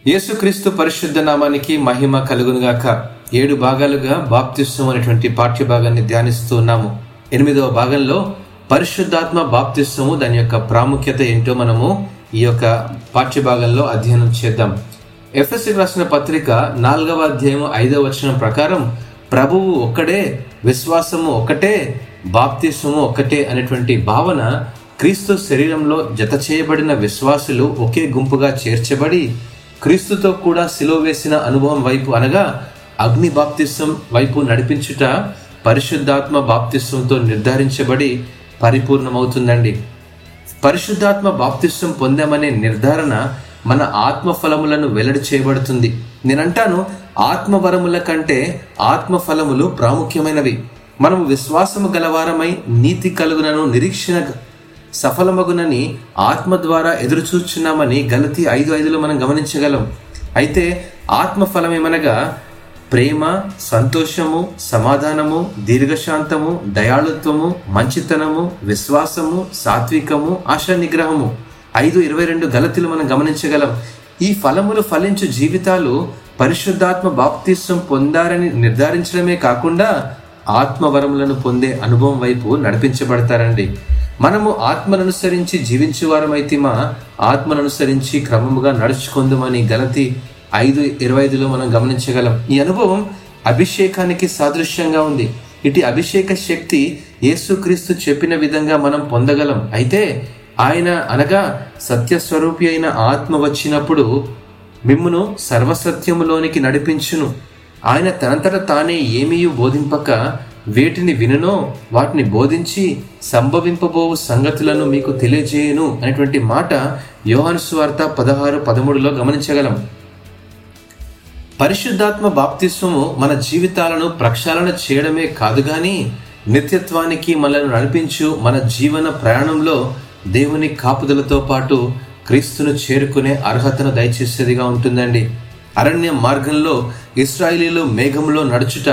యేసుక్రీస్తు పరిశుద్ధ నామానికి మహిమ కలుగునుగాక ఏడు భాగాలుగా బాప్తిస్వం అనేటువంటి పాఠ్య భాగాన్ని ధ్యానిస్తూ ఉన్నాము. ఎనిమిదవ భాగంలో పరిశుద్ధాత్మ బాప్తిస్వము దాని యొక్క ప్రాముఖ్యత ఏంటో మనము ఈ యొక్క పాఠ్యభాగంలో అధ్యయనం చేద్దాం. ఎఫ్ఎస్సి రాసిన పత్రిక నాలుగవ అధ్యాయం ఐదవ వచనం ప్రకారం ప్రభువు ఒక్కడే విశ్వాసము ఒకటే బాప్తిస్వము ఒకటే అనేటువంటి భావన క్రీస్తు శరీరంలో జత చేయబడిన విశ్వాసులు ఒకే గుంపుగా చేర్చబడి క్రీస్తుతో కూడా సిలువ వేసిన అనుభవం వైపు అనగా అగ్ని బాప్తిస్వం వైపు నడిపించుట పరిశుద్ధాత్మ బాప్తిస్వంతో నిర్ధారించబడి పరిపూర్ణమవుతుందండి. పరిశుద్ధాత్మ బాప్తిస్వం పొందామనే నిర్ధారణ మన ఆత్మ ఫలములను వెల్లడి చేయబడుతుంది. నేనంటాను ఆత్మవరముల కంటే ఆత్మ ఫలములు ప్రాముఖ్యమైనవి. మనము విశ్వాసము గలవారమై నీతి కలుగునను నిరీక్షణ సఫలమగునని ఆత్మ ద్వారా ఎదురుచూచున్నామని గలతి ఐదు ఐదులో మనం గమనించగలం. అయితే ఆత్మ ఫలమేమనగా ప్రేమ సంతోషము సమాధానము దీర్ఘశాంతము దయాళుత్వము మంచితనము విశ్వాసము సాత్వికము ఆశా నిగ్రహము ఐదు ఇరవై రెండు గలతులు మనం గమనించగలం. ఈ ఫలములు ఫలించు జీవితాలు పరిశుద్ధాత్మ బాప్తిస్వం పొందారని నిర్ధారించడమే కాకుండా ఆత్మవరములను పొందే అనుభవం వైపు నడిపించబడతారండి. మనము ఆత్మననుసరించి జీవించే వారమైతేమా ఆత్మననుసరించి క్రమముగా నడుచుకుందామని గలతి ఐదు ఇరవై ఐదులో మనం గమనించగలం. ఈ అనుభవం అభిషేకానికి సాదృశ్యంగా ఉంది. ఇటు అభిషేక శక్తి యేసుక్రీస్తు చెప్పిన విధంగా మనం పొందగలం. అయితే ఆయన అనగా సత్యస్వరూపి అయిన ఆత్మ వచ్చినప్పుడు మిమ్మును సర్వసత్యములోనికి నడిపించును. ఆయన తనంతట తానే ఏమీ బోధింపక వేటిని వినునో వాటిని బోధించి సంభవింపబోవు సంగతులను మీకు తెలియజేయను అనేటువంటి మాట యోహాను స్వార్త పదహారు పదమూడులో గమనించగలం. పరిశుద్ధాత్మ బాప్తిస్వము మన జీవితాలను ప్రక్షాళన చేయడమే కాదు కానీ నిత్యత్వానికి మనల్ని నడిపించు మన జీవన ప్రయాణంలో దేవుని కాపుదలతో పాటు క్రీస్తును చేరుకునే అర్హతను దయచేసేదిగా ఉంటుందండి. అరణ్య మార్గంలో ఇస్రాయిలీలు మేఘంలో నడుచుట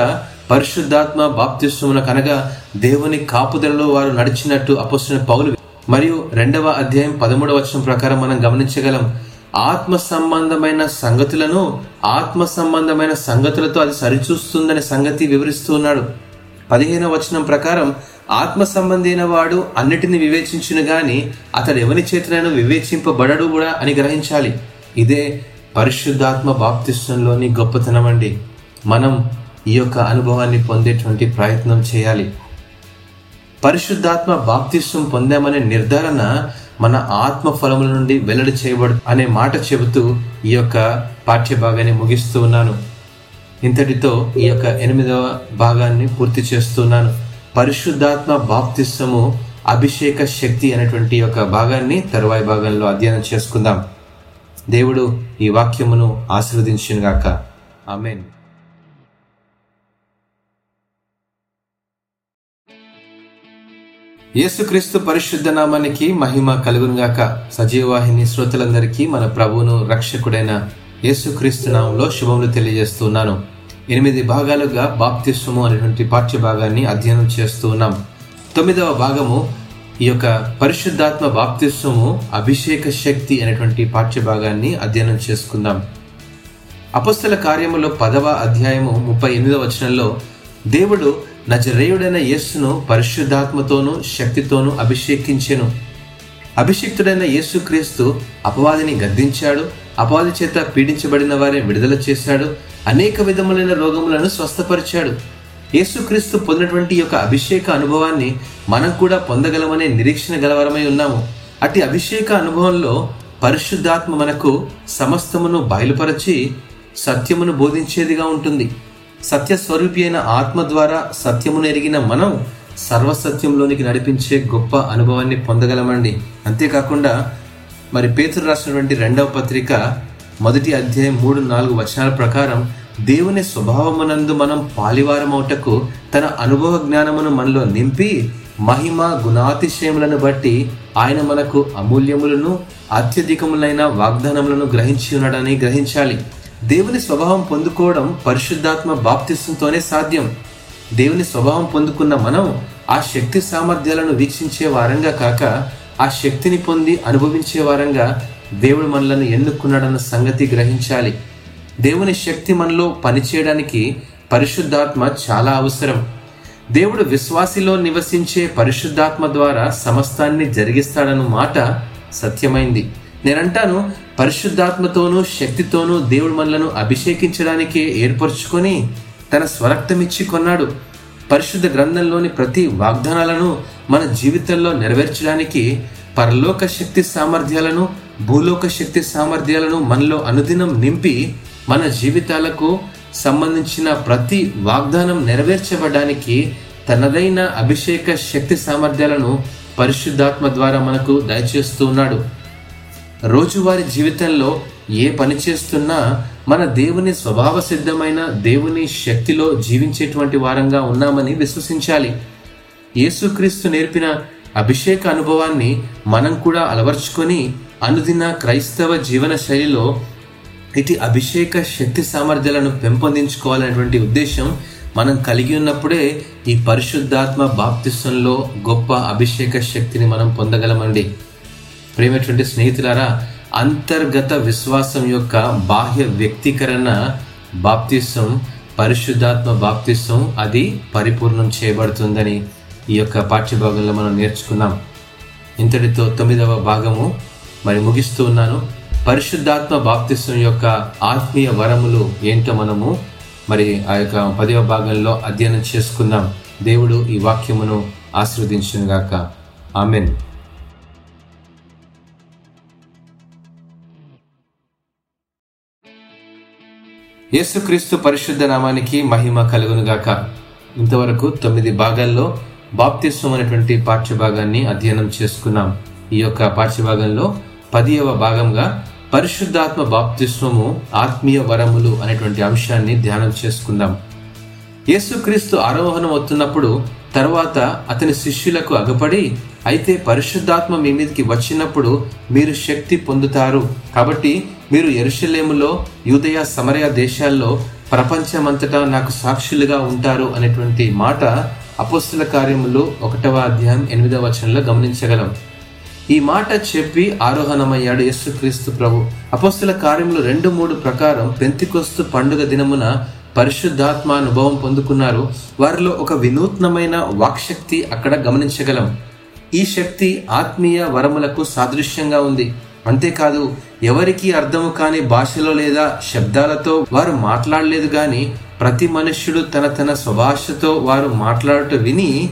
పరిశుద్ధాత్మ బాప్తిస్వమున కనగా దేవుని కాపుదలలో వారు నడిచినట్టు అపస్తున్న పౌలు మరియు రెండవ అధ్యాయం పదమూడవ వచనం ప్రకారం మనం గమనించగలం. ఆత్మ సంబంధమైన సంగతులను ఆత్మ సంబంధమైన సంగతులతో అది సరిచూస్తుందనే సంగతి వివరిస్తూ ఉన్నాడు. పదిహేన వచనం ప్రకారం ఆత్మ సంబంధైన వాడు అన్నిటిని వివేచించును గాని అతడు ఎవరి చేతనైనా వివేచింపబడడు కూడా అని గ్రహించాలి. ఇదే పరిశుద్ధాత్మ బాప్తిష్టంలోని గొప్పతనం అండి మనం ఈ యొక్క అనుభవాన్ని పొందేటువంటి ప్రయత్నం చేయాలి. పరిశుద్ధాత్మ బాప్తిస్వం పొందామనే నిర్ధారణ మన ఆత్మ ఫలముల నుండి వెల్లడి చేయబడు అనే మాట చెబుతూ ఈ యొక్క పాఠ్య భాగాన్ని ముగిస్తూ ఉన్నాను. ఇంతటితో ఈ యొక్క ఎనిమిదవ భాగాన్ని పూర్తి చేస్తున్నాను పరిశుద్ధాత్మ బాప్తిస్వము అభిషేక శక్తి అనేటువంటి యొక్క భాగాన్ని తరువాయి భాగంలో అధ్యయనం చేసుకుందాం. దేవుడు ఈ వాక్యమును ఆశీర్వదించినగాక. ఆమెన్. యేసుక్రీస్తు పరిశుద్ధ నామానికి మహిమ కలుగునుగాక సజీవవాహిని శ్రోతలందరికీ మన ప్రభువును రక్షకుడైన యేసుక్రీస్తు నామంలో శుభములు తెలియజేస్తున్నాను. ఎనిమిది భాగాలుగా బాప్తిస్వము అనేటువంటి పాఠ్య భాగాన్ని అధ్యయనం చేస్తూ ఉన్నాం. తొమ్మిదవ భాగము ఈ యొక్క పరిశుద్ధాత్మ బాప్తిస్వము అభిషేక శక్తి అనేటువంటి పాఠ్య భాగాన్ని అధ్యయనం చేసుకుందాం. అపస్తుల కార్యములో పదవ అధ్యాయము ముప్పై ఎనిమిదవ వచనంలో దేవుడు నజరేయుడైన యేస్సును పరిశుద్ధాత్మతోనూ శక్తితోనూ అభిషేకించెను. అభిషిక్తుడైన యేసుక్రీస్తు అపవాదిని గద్దించాడు అపవాది చేత పీడించబడిన వారిని విడుదల చేశాడు అనేక విధములైన రోగములను స్వస్థపరిచాడు. యేసుక్రీస్తు పొందినటువంటి యొక్క అభిషేక అనుభవాన్ని మనం కూడా పొందగలమనే నిరీక్షణ గలవరమై ఉన్నాము. అతి అభిషేక అనుభవంలో పరిశుద్ధాత్మ మనకు సమస్తమును బయలుపరచి సత్యమును బోధించేదిగా ఉంటుంది. సత్యస్వరూపి అయిన ఆత్మ ద్వారా సత్యమును ఎరిగిన మనం సర్వసత్యంలోనికి నడిపించే గొప్ప అనుభవాన్ని పొందగలమండి. అంతేకాకుండా మరి పేతురు రాసినటువంటి రెండవ పత్రిక మొదటి అధ్యాయం మూడు నాలుగు వచనాల ప్రకారం దేవుని స్వభావమునందు మనం పాలివారమౌటకు తన అనుభవ జ్ఞానమును మనలో నింపి మహిమ గుణాతిశయములను బట్టి ఆయన మనకు అమూల్యములను అత్యధికములైన వాగ్దానములను గ్రహించి ఉన్నాడని గ్రహించాలి. దేవుని స్వభావం పొందుకోవడం పరిశుద్ధాత్మ బాప్తిస్తుంతోనే సాధ్యం. దేవుని స్వభావం పొందుకున్న మనం ఆ శక్తి సామర్థ్యాలను వీక్షించే వారంగా కాక ఆ శక్తిని పొంది అనుభవించే వారంగా దేవుడు మనలను ఎన్నుకున్నాడన్న సంగతి గ్రహించాలి. దేవుని శక్తి మనలో పనిచేయడానికి పరిశుద్ధాత్మ చాలా అవసరం. దేవుడు విశ్వాసిలో నివసించే పరిశుద్ధాత్మ ద్వారా సమస్తాన్ని జరిగిస్తాడన్న మాట సత్యమైంది. నేనంటాను పరిశుద్ధాత్మతోనూ శక్తితోనూ దేవుడు మనలను అభిషేకించడానికి ఏర్పరచుకొని తన స్వరక్తమిచ్చి కొన్నాడు. పరిశుద్ధ గ్రంథంలోని ప్రతి వాగ్దానాలను మన జీవితంలో నెరవేర్చడానికి పరలోక శక్తి సామర్థ్యాలను భూలోక శక్తి సామర్థ్యాలను మనలో అనుదినం నింపి మన జీవితాలకు సంబంధించిన ప్రతి వాగ్దానం నెరవేర్చబడడానికి తనదైన అభిషేక శక్తి సామర్థ్యాలను పరిశుద్ధాత్మ ద్వారా మనకు దయచేస్తూ ఉన్నాడు. రోజువారి జీవితంలో ఏ పని చేస్తున్నా మన దేవుని స్వభావ సిద్ధమైన దేవుని శక్తిలో జీవించేటువంటి వారంగా ఉన్నామని విశ్వసించాలి. యేసుక్రీస్తు నేర్పిన అభిషేక అనుభవాన్ని మనం కూడా అలవర్చుకొని అనుదిన క్రైస్తవ జీవన శైలిలో ఇటు అభిషేక శక్తి సామర్థ్యాలను పెంపొందించుకోవాలనేటువంటి ఉద్దేశం మనం కలిగి ఉన్నప్పుడే ఈ పరిశుద్ధాత్మ బాప్తిస్వంలో గొప్ప అభిషేక శక్తిని మనం పొందగలమండి. ప్రేమటువంటి స్నేహితులారా అంతర్గత విశ్వాసం యొక్క బాహ్య వ్యక్తీకరణ బాప్తిసం పరిశుద్ధాత్మ బాప్తిసం అది పరిపూర్ణం చేయబడుతుందని ఈ యొక్క పాఠ్యభాగంలో మనం నేర్చుకున్నాం. ఇంతటితో తొమ్మిదవ భాగము మరి ముగిస్తూ ఉన్నాను. పరిశుద్ధాత్మ బాప్తిసం యొక్క ఆత్మీయ వరములు ఏంటో మనము మరి ఆ యొక్క పదవ భాగంలో అధ్యయనం చేసుకుందాం దేవుడు ఈ వాక్యమును ఆశీర్వదించుగాక ఆమెన్. యేసుక్రీస్తు పరిశుద్ధ నామానికి మహిమ కలుగునుగాక. ఇంతవరకు తొమ్మిది భాగాల్లో బాప్తిస్వం అనేటువంటి పాఠ్యభాగాన్ని అధ్యయనం చేసుకున్నాం. ఈ యొక్క పాఠ్యభాగంలో పదియవ భాగంగా పరిశుద్ధాత్మ బాప్తిస్వము ఆత్మీయ వరములు అనేటువంటి అంశాన్ని ధ్యానం చేసుకుందాం. యేసుక్రీస్తు ఆరోహణం అవుతున్నప్పుడు తర్వాత అతని శిష్యులకు అగపడి అయితే పరిశుద్ధాత్మ మీ మీదకి వచ్చినప్పుడు మీరు శక్తి పొందుతారు. కాబట్టి మీరు ఎరుషలేములో యూదయ సమరయ దేశాల్లో ప్రపంచమంతటా నాకు సాక్షులుగా ఉంటారు అనేటువంటి మాట అపోస్తుల కార్యములు ఒకటవ అధ్యాయం ఎనిమిదవ వచనంలో గమనించగలం. ఈ మాట చెప్పి ఆరోహణమయ్యాడు యేసుక్రీస్తు ప్రభు. అపోస్తుల కార్యములు రెండు మూడు ప్రకారం పెంతికొస్తు పండుగ దినమున పరిశుద్ధాత్మ అనుభవం పొందుకున్నారు. వారిలో ఒక వినూత్నమైన వాక్శక్తి అక్కడ గమనించగలం. ఈ శక్తి ఆత్మీయ వరములకు సాదృశ్యంగా ఉంది. అంతేకాదు ఎవరికి అర్థము కాని భాషలో లేదా శబ్దాలతో వారు మాట్లాడలేదు గాని ప్రతి మనుష్యుడు తన తన స్వభాషతో వారు మాట్లాడట విని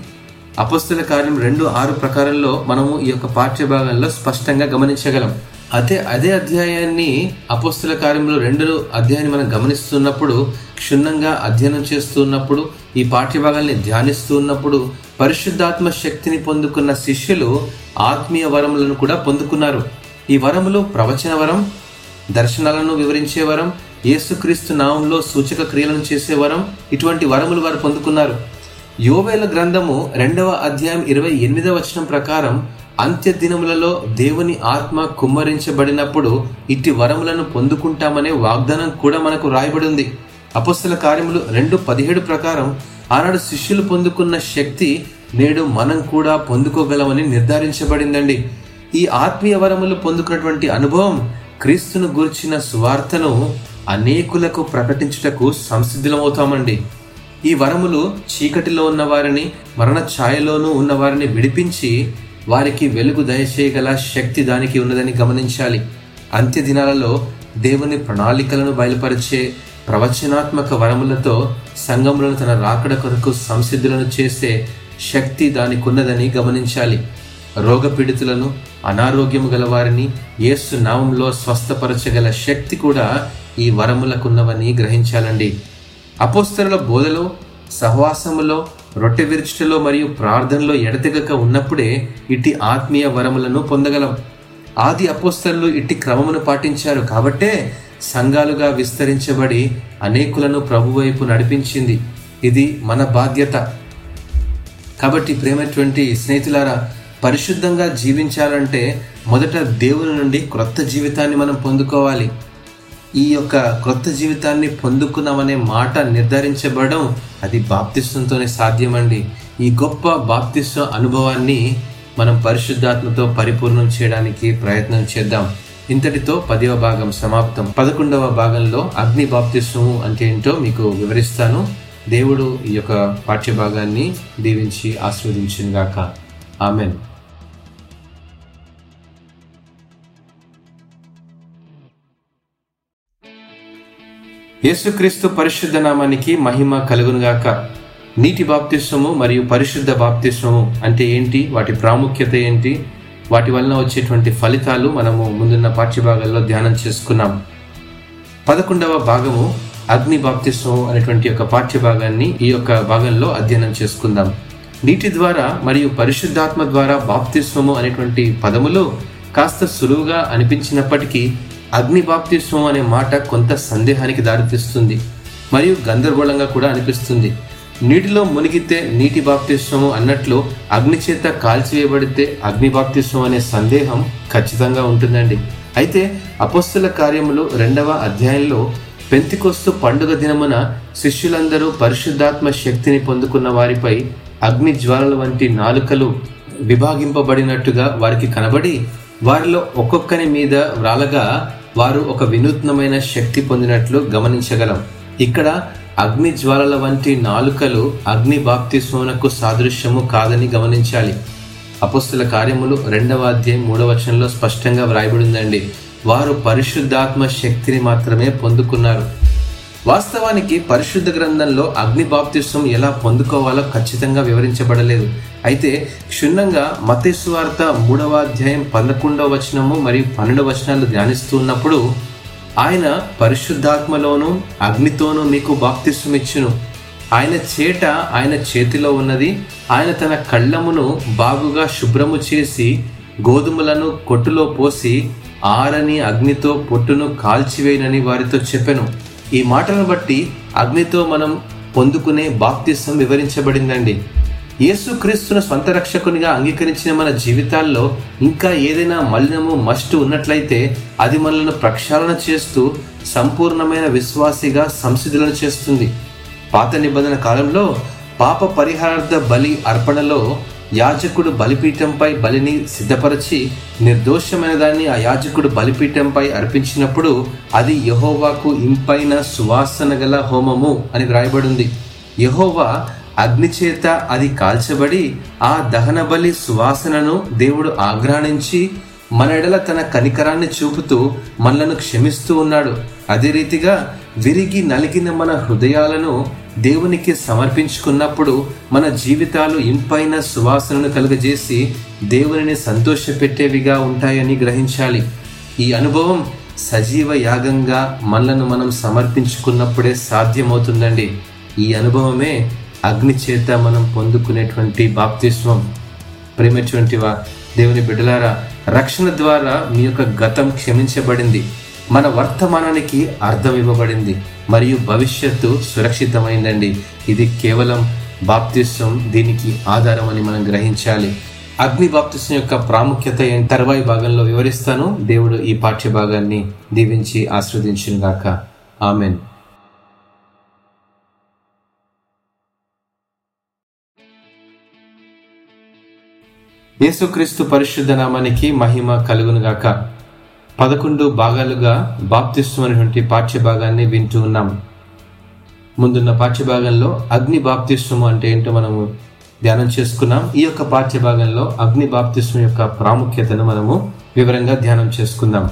అపస్తుల కార్యం రెండు ఆరు ప్రకారంలో మనము ఈ యొక్క పాఠ్యభాగంలో స్పష్టంగా గమనించగలం. అదే అదే అధ్యాయాన్ని అపస్తుల కార్యంలో రెండు అధ్యాయాన్ని మనం గమనిస్తున్నప్పుడు క్షుణ్ణంగా అధ్యయనం చేస్తున్నప్పుడు ఈ పాఠ్యభాగాల్ని ధ్యానిస్తూ ఉన్నప్పుడు పరిశుద్ధాత్మ శక్తిని పొందుకున్న శిష్యులు ఆత్మీయ వరములను కూడా పొందుకున్నారు. ఈ వరములు ప్రవచన వరం దర్శనాలను వివరించే వరం యేసుక్రీస్తు నామంలో సూచక క్రియలను చేసే వరం ఇటువంటి వరములు వారు పొందుకున్నారు. యోవేల గ్రంథము రెండవ అధ్యాయం ఇరవై ఎనిమిదవ వచనం ప్రకారం అంత్య దినములలో దేవుని ఆత్మ కుమ్మరించబడినప్పుడు ఇట్టి వరములను పొందుకుంటామనే వాగ్దానం కూడా మనకు రాయబడింది. అపస్తుల కార్యములు రెండు పదిహేడు ప్రకారం ఆనాడు శిష్యులు పొందుకున్న శక్తి నేడు మనం కూడా పొందుకోగలమని నిర్ధారించబడిందండి. ఈ ఆత్మీయ వరములు పొందుకున్నటువంటి అనుభవం క్రీస్తును గూర్చిన సువార్తను అనేకులకు ప్రకటించుటకు సంసిద్ధులమవుతామండి. ఈ వరములు చీకటిలో ఉన్న వారిని మరణ ఛాయలోనూ ఉన్న వారిని విడిపించి వారికి వెలుగు దయచేయగల శక్తి దానికి ఉన్నదని గమనించాలి. అంత్య దినాలలో దేవుని ప్రణాళికలను బయలుపరిచే ప్రవచనాత్మక వరములతో సంఘములను తన రాకడ కొరకు సంసిద్ధులను చేసే శక్తి దానికి ఉన్నదని గమనించాలి. రోగపీడితులను అనారోగ్యము గల వారిని యేసు నామంలో స్వస్థపరచగల శక్తి కూడా ఈ వరములకున్నవని గ్రహించాలండి. అపోస్తరుల బోధలో సహవాసములో రొట్టె విరుచుటలో మరియు ప్రార్థనలో ఎడతెగక ఉన్నప్పుడే ఇట్టి ఆత్మీయ వరములను పొందగలం. ఆది అపోస్తరులు ఇట్టి క్రమమును పాటించారు కాబట్టే సంఘాలుగా విస్తరించబడి అనేకులను ప్రభువైపు నడిపించింది. ఇది మన బాధ్యత. కాబట్టి ప్రేమటువంటి స్నేహితులారా పరిశుద్ధంగా జీవించాలంటే మొదట దేవుని నుండి క్రొత్త జీవితాన్ని మనం పొందుకోవాలి. ఈ యొక్క క్రొత్త జీవితాన్ని పొందుకున్నామనే మాట నిర్ధారించబడడం అది బాప్తిస్వంతోనే సాధ్యమండి. ఈ గొప్ప బాప్తిస్వ అనుభవాన్ని మనం పరిశుద్ధాత్మతో పరిపూర్ణం చేయడానికి ప్రయత్నం చేద్దాం. ఇంతటితో పదవ భాగం సమాప్తం. పదకొండవ భాగంలో అగ్ని బాప్తిస్వము అంటే ఏంటో మీకు వివరిస్తాను. దేవుడు ఈ యొక్క పాఠ్య భాగాన్ని దీవించి ఆస్వాదించినగాక ఆమెన్. యేసుక్రీస్తు పరిశుద్ధ నామానికి మహిమ కలుగునుగాక. నీటి బాప్తిస్వము మరియు పరిశుద్ధ బాప్తిస్వము అంటే ఏంటి? వాటి ప్రాముఖ్యత ఏంటి? వాటి వలన వచ్చేటువంటి ఫలితాలు మనము ముందున్న పాఠ్యభాగాల్లో ధ్యానం చేసుకున్నాం. పదకొండవ భాగము అగ్ని బాప్తిస్వము అనేటువంటి యొక్క పాఠ్యభాగాన్ని ఈ యొక్క భాగంలో అధ్యయనం చేసుకుందాం. నీటి ద్వారా మరియు పరిశుద్ధాత్మ ద్వారా బాప్తిస్వము అనేటువంటి పదములు కాస్త సులువుగా అనిపించినప్పటికీ అగ్నిబాప్తిస్వం అనే మాట కొంత సందేహానికి దారితీస్తుంది మరియు గందరగోళంగా కూడా అనిపిస్తుంది. నీటిలో మునిగితే నీటి బాప్తిస్వము అన్నట్లు అగ్ని చేత కాల్చివేయబడితే అగ్ని బాప్తిస్వం అనే సందేహం ఖచ్చితంగా ఉంటుందండి. అయితే అపస్తుల కార్యములు రెండవ అధ్యాయంలో పెంతికొస్తు పండుగ దినమున శిష్యులందరూ పరిశుద్ధాత్మ శక్తిని పొందుకున్న వారిపై అగ్ని జ్వాలల వంటి నాలుకలు విభాగింపబడినట్టుగా వారికి కనబడి వారిలో ఒక్కొక్కని మీద వ్రాలగా వారు ఒక వినూత్నమైన శక్తి పొందినట్లు గమనించగలం. ఇక్కడ అగ్ని జ్వాలల వంటి నాలుకలు అగ్ని బాప్తిస్వమునకు సాదృశ్యము కాదని గమనించాలి. అపస్తుల కార్యములు రెండవ అధ్యాయం మూడవ వచనంలో స్పష్టంగా వ్రాయబడిందండి. వారు పరిశుద్ధాత్మ శక్తిని మాత్రమే పొందుకున్నారు. వాస్తవానికి పరిశుద్ధ గ్రంథంలో అగ్ని బాప్తిస్వం ఎలా పొందుకోవాలో ఖచ్చితంగా వివరించబడలేదు. అయితే క్షుణ్ణంగా మతేశ్వార్త మూడవ అధ్యాయం పదకొండవ వచనము మరియు పన్నెండవ వచనాలు ధ్యానిస్తున్నప్పుడు ఆయన పరిశుద్ధాత్మలోను అగ్నితోనూ మీకు బాప్తిస్వం ఇచ్చును ఆయన చేట ఆయన చేతిలో ఉన్నది. ఆయన తన కళ్ళమును బాగుగా శుభ్రము చేసి గోధుమలను కొట్టులో పోసి ఆరని అగ్నితో పొట్టును కాల్చివేయనని వారితో చెప్పెను. ఈ మాటలను బట్టి అగ్నితో మనం పొందుకునే బాప్తిసం వివరించబడిందండి. యేసుక్రీస్తును స్వంత రక్షకునిగా అంగీకరించిన మన జీవితాల్లో ఇంకా ఏదైనా మలినము మస్టు ఉన్నట్లయితే అది మనల్ని ప్రక్షాళన చేస్తూ సంపూర్ణమైన విశ్వాసిగా సంసిద్ధులను చేస్తుంది. పాత నిబంధన కాలంలో పాప పరిహారార్థ బలి అర్పణలో యాజకుడు బలిపీఠంపై బలిని సిద్ధపరచి నిర్దోషమైన దాన్ని ఆ యాజకుడు బలిపీఠంపై అర్పించినప్పుడు అది యహోవాకు ఇంపైన సువాసన గల హోమము అని వ్రాయబడింది. యహోవా అగ్ని చేత అది కాల్చబడి ఆ దహన బలి సువాసనను దేవుడు ఆగ్రహించి మన ఎడల తన కనికరాన్ని చూపుతూ మనలను క్షమిస్తూ ఉన్నాడు. అదే రీతిగా విరిగి నలిగిన మన హృదయాలను దేవునికి సమర్పించుకున్నప్పుడు మన జీవితాలు ఇంపైన సువాసనను కలుగజేసి దేవునిని సంతోషపెట్టేవిగా ఉంటాయని గ్రహించాలి. ఈ అనుభవం సజీవ యాగంగా మనలను మనం సమర్పించుకున్నప్పుడే సాధ్యమవుతుందండి. ఈ అనుభవమే అగ్ని చేత మనం పొందుకునేటువంటి బాప్తిస్వం. ప్రేమటువంటి వా దేవుని బిడ్డలారా రక్షణ ద్వారా మీ యొక్క గతం క్షమించబడింది. మన వర్తమానానికి అర్థం ఇవ్వబడింది మరియు భవిష్యత్తు సురక్షితమైందండి. ఇది కేవలం బాప్తిస్వం దీనికి ఆధారం అని మనం గ్రహించాలి. అగ్ని బాప్తిస్వం యొక్క ప్రాముఖ్యత తర్వాయి భాగంలో వివరిస్తాను. దేవుడు ఈ పాఠ్య భాగాన్ని దీవించి ఆస్వాదించుగాక ఆమెన్. యేసుక్రీస్తు పరిశుద్ధ నామానికి మహిమ కలుగునుగాక. పదకొండు భాగాలుగా బాప్తిస్వం అనేటువంటి పాఠ్య భాగాన్ని వింటూ ఉన్నాం. ముందున్న పాఠ్య భాగంలో అగ్ని బాప్తిస్వం అంటే ఏంటో మనము ధ్యానం చేసుకున్నాం. ఈ యొక్క పాఠ్య భాగంలో అగ్ని బాప్తిస్వం యొక్క ప్రాముఖ్యతను మనము వివరంగా ధ్యానం చేసుకుందాం.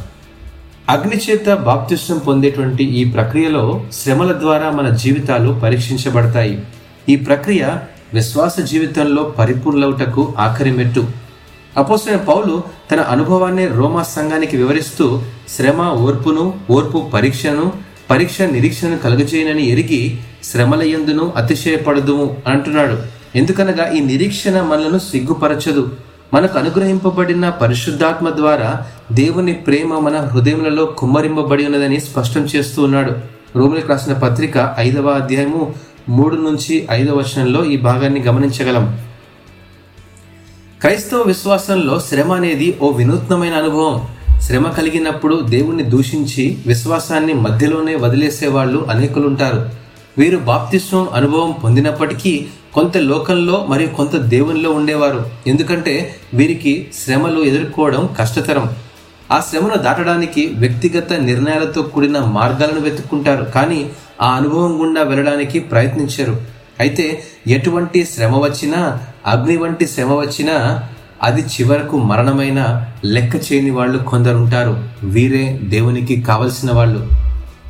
అగ్ని చేత బాప్తిస్వం పొందేటువంటి ఈ ప్రక్రియలో శ్రమల ద్వారా మన జీవితాలు పరీక్షించబడతాయి. ఈ ప్రక్రియ విశ్వాస జీవితంలో పరిపూర్ణవుటకు ఆఖరి మెట్టు. అపోసిన పౌలు తన అనుభవాన్ని రోమా సంఘానికి వివరిస్తూ శ్రమ ఓర్పును ఓర్పు పరీక్షను పరీక్ష నిరీక్షను కలుగజేయనని ఎరిగి శ్రమల ఎందును అతిశయపడదుము అంటున్నాడు. ఎందుకనగా ఈ నిరీక్షణ మనలను సిగ్గుపరచదు. మనకు అనుగ్రహింపబడిన పరిశుద్ధాత్మ ద్వారా దేవుని ప్రేమ మన హృదయములలో కుమ్మరింపబడి ఉన్నదని స్పష్టం చేస్తూ ఉన్నాడు. రోమిలకు రాసిన పత్రిక ఐదవ అధ్యాయము మూడు నుంచి ఐదవ వచనంలో ఈ భాగాన్ని గమనించగలం. క్రైస్తవ విశ్వాసంలో శ్రమ అనేది ఓ వినూత్నమైన అనుభవం. శ్రమ కలిగినప్పుడు దేవుణ్ణి దూషించి విశ్వాసాన్ని మధ్యలోనే వదిలేసే వాళ్ళు అనేకులుంటారు. వీరు బాప్తిస్వం అనుభవం పొందినప్పటికీ కొంత లోకంలో మరియు కొంత దేవునిలో ఉండేవారు. ఎందుకంటే వీరికి శ్రమలు ఎదుర్కోవడం కష్టతరం. ఆ శ్రమను దాటడానికి వ్యక్తిగత నిర్ణయాలతో కూడిన మార్గాలను వెతుక్కుంటారు. కానీ ఆ అనుభవం గుండా వెళ్ళడానికి ప్రయత్నించరు. అయితే ఎటువంటి శ్రమ వచ్చినా అగ్ని వంటి శ్రమ వచ్చినా అది చివరకు మరణమైన లెక్క చేయని వాళ్ళు కొందరుంటారు వీరే దేవునికి కావలసిన వాళ్ళు.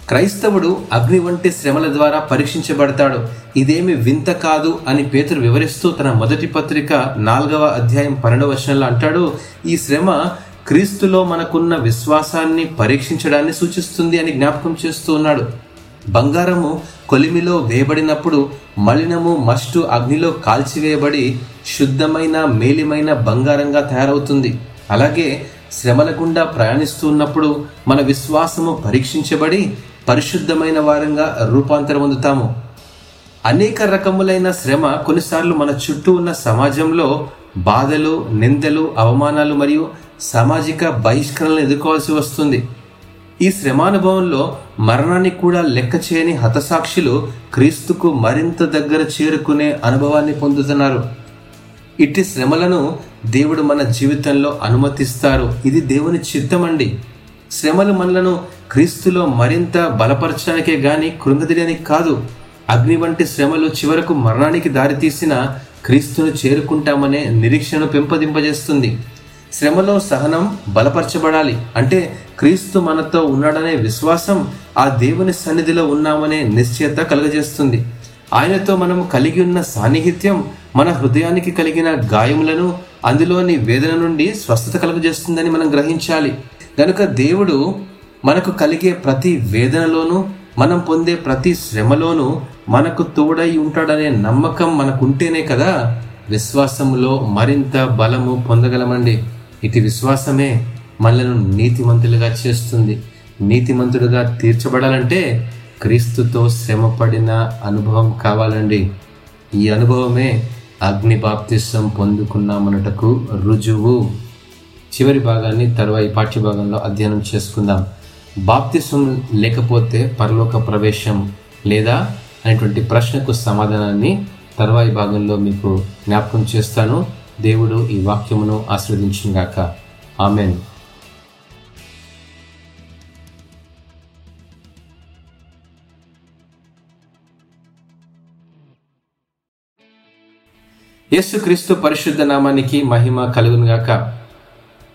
క్రైస్తవుడు అగ్ని వంటి శ్రమల ద్వారా పరీక్షించబడతాడు. ఇదేమి వింత కాదు అని పేతురు వివరిస్తూ తన మొదటి పత్రిక నాలుగవ అధ్యాయం పన్నెండవ వచనంలో అంటాడు ఈ శ్రమ క్రీస్తులో మనకున్న విశ్వాసాన్ని పరీక్షించడాన్ని సూచిస్తుంది అని జ్ఞాపకం చేస్తూ ఉన్నాడు. బంగారము కొలిమిలో వేయబడినప్పుడు మలినము మస్టు అగ్నిలో కాల్చివేయబడి శుద్ధమైన మేలిమైన బంగారంగా తయారవుతుంది. అలాగే శ్రమల గుండా ప్రయాణిస్తున్నప్పుడు మన విశ్వాసము పరీక్షించబడి పరిశుద్ధమైన వారంగా రూపాంతరం పొందుతాము. అనేక రకములైన శ్రమ కొన్నిసార్లు మన చుట్టూ ఉన్న సమాజంలో బాధలు నిందలు అవమానాలు మరియు సామాజిక బహిష్కరణలు ఎదుర్కోవాల్సి వస్తుంది. ఈ శ్రమానుభవంలో మరణాన్ని కూడా లెక్క చేయని హతసాక్షులు క్రీస్తుకు మరింత దగ్గర చేరుకునే అనుభవాన్ని పొందుతున్నారు. ఇట్టి శ్రమలను దేవుడు మన జీవితంలో అనుమతిస్తారు. ఇది దేవుని చిత్తమండి శ్రమలు మనలను క్రీస్తులో మరింత బలపరచడానికే గాని కృంగదీయడానికి కాదు. అగ్ని వంటి శ్రమలు చివరకు మరణానికి దారితీసిన క్రీస్తును చేరుకుంటామనే నిరీక్షను పెంపొందింపజేస్తుంది. శ్రమలో సహనం బలపరచబడాలి. అంటే క్రీస్తు మనతో ఉన్నాడనే విశ్వాసం ఆ దేవుని సన్నిధిలో ఉన్నామనే నిశ్చయత కలుగజేస్తుంది. ఆయనతో మనం కలిగి ఉన్న సాన్నిహిత్యం మన హృదయానికి కలిగిన గాయములను అందులోని వేదన నుండి స్వస్థత కలుగజేస్తుందని మనం గ్రహించాలి. గనుక దేవుడు మనకు కలిగే ప్రతి వేదనలోనూ మనం పొందే ప్రతి శ్రమలోనూ మనకు తోడై ఉంటాడనే నమ్మకం మనకుంటేనే కదా విశ్వాసంలో మరింత బలము పొందగలమండి. ఇటు విశ్వాసమే మనలను నీతిమంతులుగా చేస్తుంది. నీతిమంతుడుగా తీర్చబడాలంటే క్రీస్తుతో శ్రమపడిన అనుభవం కావాలండి. ఈ అనుభవమే అగ్ని బాప్తిసం పొందుకున్నామనటకు రుజువు. చివరి భాగాన్ని తర్వాయి పాఠ్య భాగంలో అధ్యయనం చేసుకుందాం. బాప్తిసం లేకపోతే పరలోక ప్రవేశం లేదా అనేటువంటి ప్రశ్నకు సమాధానాన్ని తర్వాయి భాగంలో మీకు జ్ఞాపకం చేస్తాను. దేవుడు ఈ వాక్యమును ఆస్వాదించినగాక ఆమెన్. యేసుక్రీస్తు పరిశుద్ధ నామానికి మహిమ కలుగునుగాక.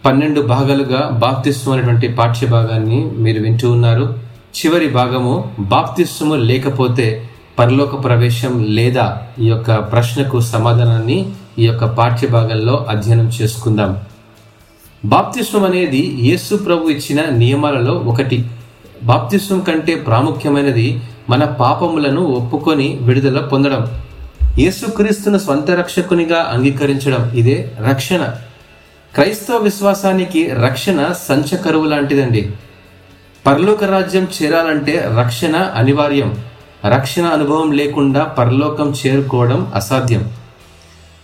పన్నెండు భాగాలుగా బాప్తిస్వం అనేటువంటి పాఠ్య భాగాన్ని మీరు వింటూ ఉన్నారు. చివరి భాగము బాప్తిస్వము లేకపోతే పరలోక ప్రవేశం లేదా ఈ యొక్క ప్రశ్నకు సమాధానాన్ని ఈ యొక్క పాఠ్యభాగంలో అధ్యయనం చేసుకుందాం. బాప్తిస్వం అనేది యేసు ప్రభు ఇచ్చిన నియమాలలో ఒకటి. బాప్తిస్వం కంటే ప్రాముఖ్యమైనది మన పాపములను ఒప్పుకొని విడుదల పొందడం. యేసుక్రీస్తును స్వంత రక్షకునిగా అంగీకరించడం. ఇదే రక్షణ. క్రైస్తవ విశ్వాసానికి రక్షణ సంచకరువు లాంటిదండి. పరలోక రాజ్యం చేరాలంటే రక్షణ అనివార్యం. రక్షణ అనుభవం లేకుండా పరలోకం చేరుకోవడం అసాధ్యం.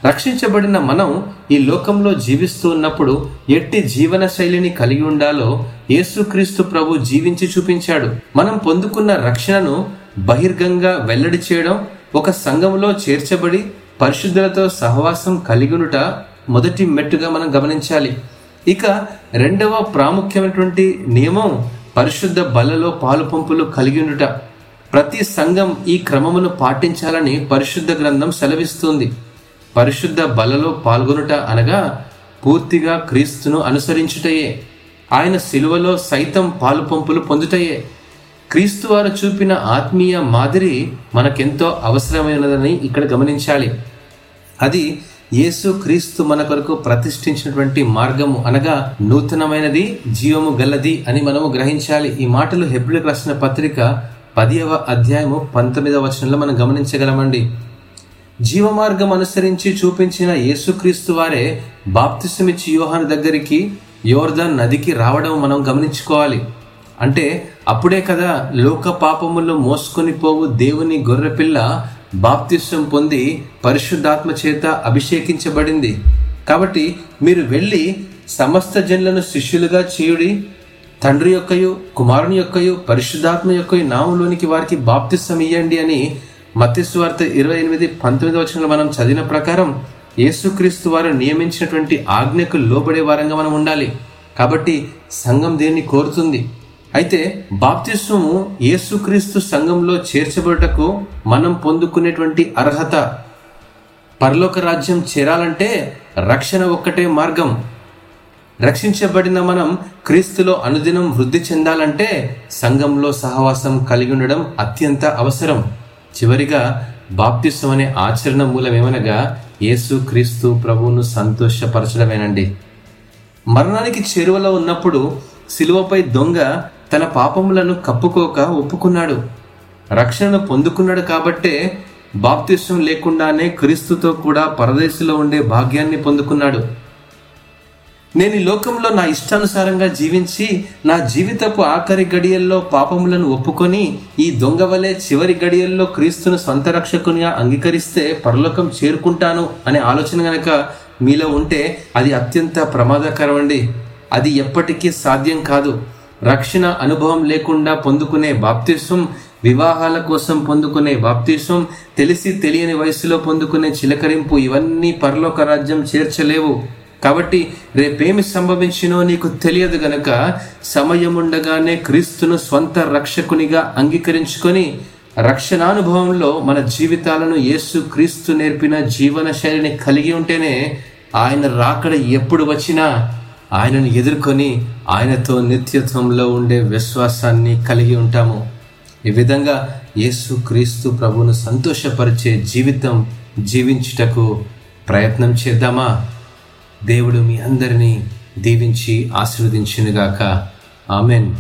రక్షించబడిన మనం ఈ లోకంలో జీవిస్తూ ఉన్నప్పుడు ఎట్టి జీవన శైలిని కలిగి ఉండాలో యేసుక్రీస్తు ప్రభు జీవించి చూపించాడు. మనం పొందుకున్న రక్షణను బహిర్గంగా వెల్లడి చేయడం ఒక సంఘంలో చేర్చబడి పరిశుద్ధులతో సహవాసం కలిగినుట మొదటి మెట్టుగా మనం గమనించాలి. ఇక రెండవ ప్రాముఖ్యమైనటువంటి నియమం పరిశుద్ధ బలలో పాలు పంపులు కలిగి ఉండుట. ప్రతి సంఘం ఈ క్రమమును పాటించాలని పరిశుద్ధ గ్రంథం సెలవిస్తుంది. పరిశుద్ధ బలలో పాల్గొనుట అనగా పూర్తిగా క్రీస్తును అనుసరించుటయే. ఆయన శిలువలో సైతం పాలు పంపులు పొందుటయే. క్రీస్తు వారు చూపిన ఆత్మీయ మాదిరి మనకెంతో అవసరమైనదని ఇక్కడ గమనించాలి. అది యేసు క్రీస్తు మన కొరకు ప్రతిష్ఠించినటువంటి మార్గము అనగా నూతనమైనది జీవము గల్లది అని మనము గ్రహించాలి. ఈ మాటలు హెబ్రిల్ రాసిన పత్రిక పదియవ అధ్యాయము పంతొమ్మిదవ వచనంలో మనం గమనించగలమండి. జీవమార్గం అనుసరించి చూపించిన యేసుక్రీస్తు వారే బాప్తిసమిచ్చి యోహాను దగ్గరికి యోర్ధన్ నదికి రావడం మనం గమనించుకోవాలి. అంటే అప్పుడే కదా లోక పాపములు మోసుకొని పోవు దేవుని గొర్రెపిల్ల బాప్తిస్వం పొంది పరిశుద్ధాత్మ చేత అభిషేకించబడింది. కాబట్టి మీరు వెళ్ళి సమస్త జనులను శిష్యులుగా చేయుడి తండ్రి యొక్కయు కుమారుని యొక్కయు పరిశుద్ధాత్మ యొక్క నామంలోనికి వారికి బాప్తిస్వం ఇయ్యండి అని మత్స్వార్త ఇరవై ఎనిమిది పంతొమ్మిది వచనంలో మనం చదివిన ప్రకారం యేసుక్రీస్తు వారు నియమించినటువంటి ఆజ్ఞకు లోబడే వారంగా మనం ఉండాలి. కాబట్టి సంఘం దేన్ని కోరుతుంది? అయితే బాప్తిస్వము యేసుక్రీస్తు సంఘంలో చేర్చబడటకు మనం పొందుకునేటువంటి అర్హత పరలోక రాజ్యం చేరాలంటే రక్షణ ఒక్కటే మార్గం. రక్షించబడిన మనం క్రీస్తులో అనుదినం వృద్ధి చెందాలంటే సంఘంలో సహవాసం కలిగి ఉండడం అత్యంత అవసరం. చివరిగా బాప్తిస్వం అనే ఆచరణ మూలమేమనగా యేసు క్రీస్తు ప్రభువును సంతోషపరచడమేనండి. మరణానికి చేరువలో ఉన్నప్పుడు శిలువపై దొంగ తన పాపములను కప్పుకోక ఒప్పుకున్నాడు. రక్షణను పొందుకున్నాడు కాబట్టే బాప్తిష్టం లేకుండానే క్రీస్తుతో కూడా పరదేశంలో ఉండే భాగ్యాన్ని పొందుకున్నాడు. నేను ఈ లోకంలో నా ఇష్టానుసారంగా జీవించి నా జీవితపు ఆఖరి గడియల్లో పాపములను ఒప్పుకొని ఈ దొంగవలే చివరి గడియల్లో క్రీస్తును సొంత రక్షకునిగా అంగీకరిస్తే పరలోకం చేరుకుంటాను అనే ఆలోచన గనక మీలో ఉంటే అది అత్యంత ప్రమాదకరం అండి. అది ఎప్పటికీ సాధ్యం కాదు. రక్షణ అనుభవం లేకుండా పొందుకునే బాప్తిస్వం వివాహాల కోసం పొందుకునే బాప్తిస్వం తెలిసి తెలియని వయసులో పొందుకునే చిలకరింపు ఇవన్నీ పరలోక రాజ్యం చేర్చలేవు. కాబట్టి రేపేమి సంభవించినో నీకు తెలియదు గనక సమయముండగానే క్రీస్తును స్వంత రక్షకునిగా అంగీకరించుకొని రక్షణానుభవంలో మన జీవితాలను యేసు క్రీస్తు నేర్పిన జీవన శైలిని కలిగి ఉంటేనే ఆయన రాకడ ఎప్పుడు వచ్చినా ఆయనను ఎదుర్కొని ఆయనతో నిత్యత్వంలో ఉండే విశ్వాసాన్ని కలిగి ఉంటాము. ఈ విధంగా యేసు క్రీస్తు ప్రభును సంతోషపరిచే జీవితం జీవించుటకు ప్రయత్నం చేద్దామా? దేవుడు మీ అందరినీ దీవించి ఆశీర్వదించునుగాక. ఆమెన్.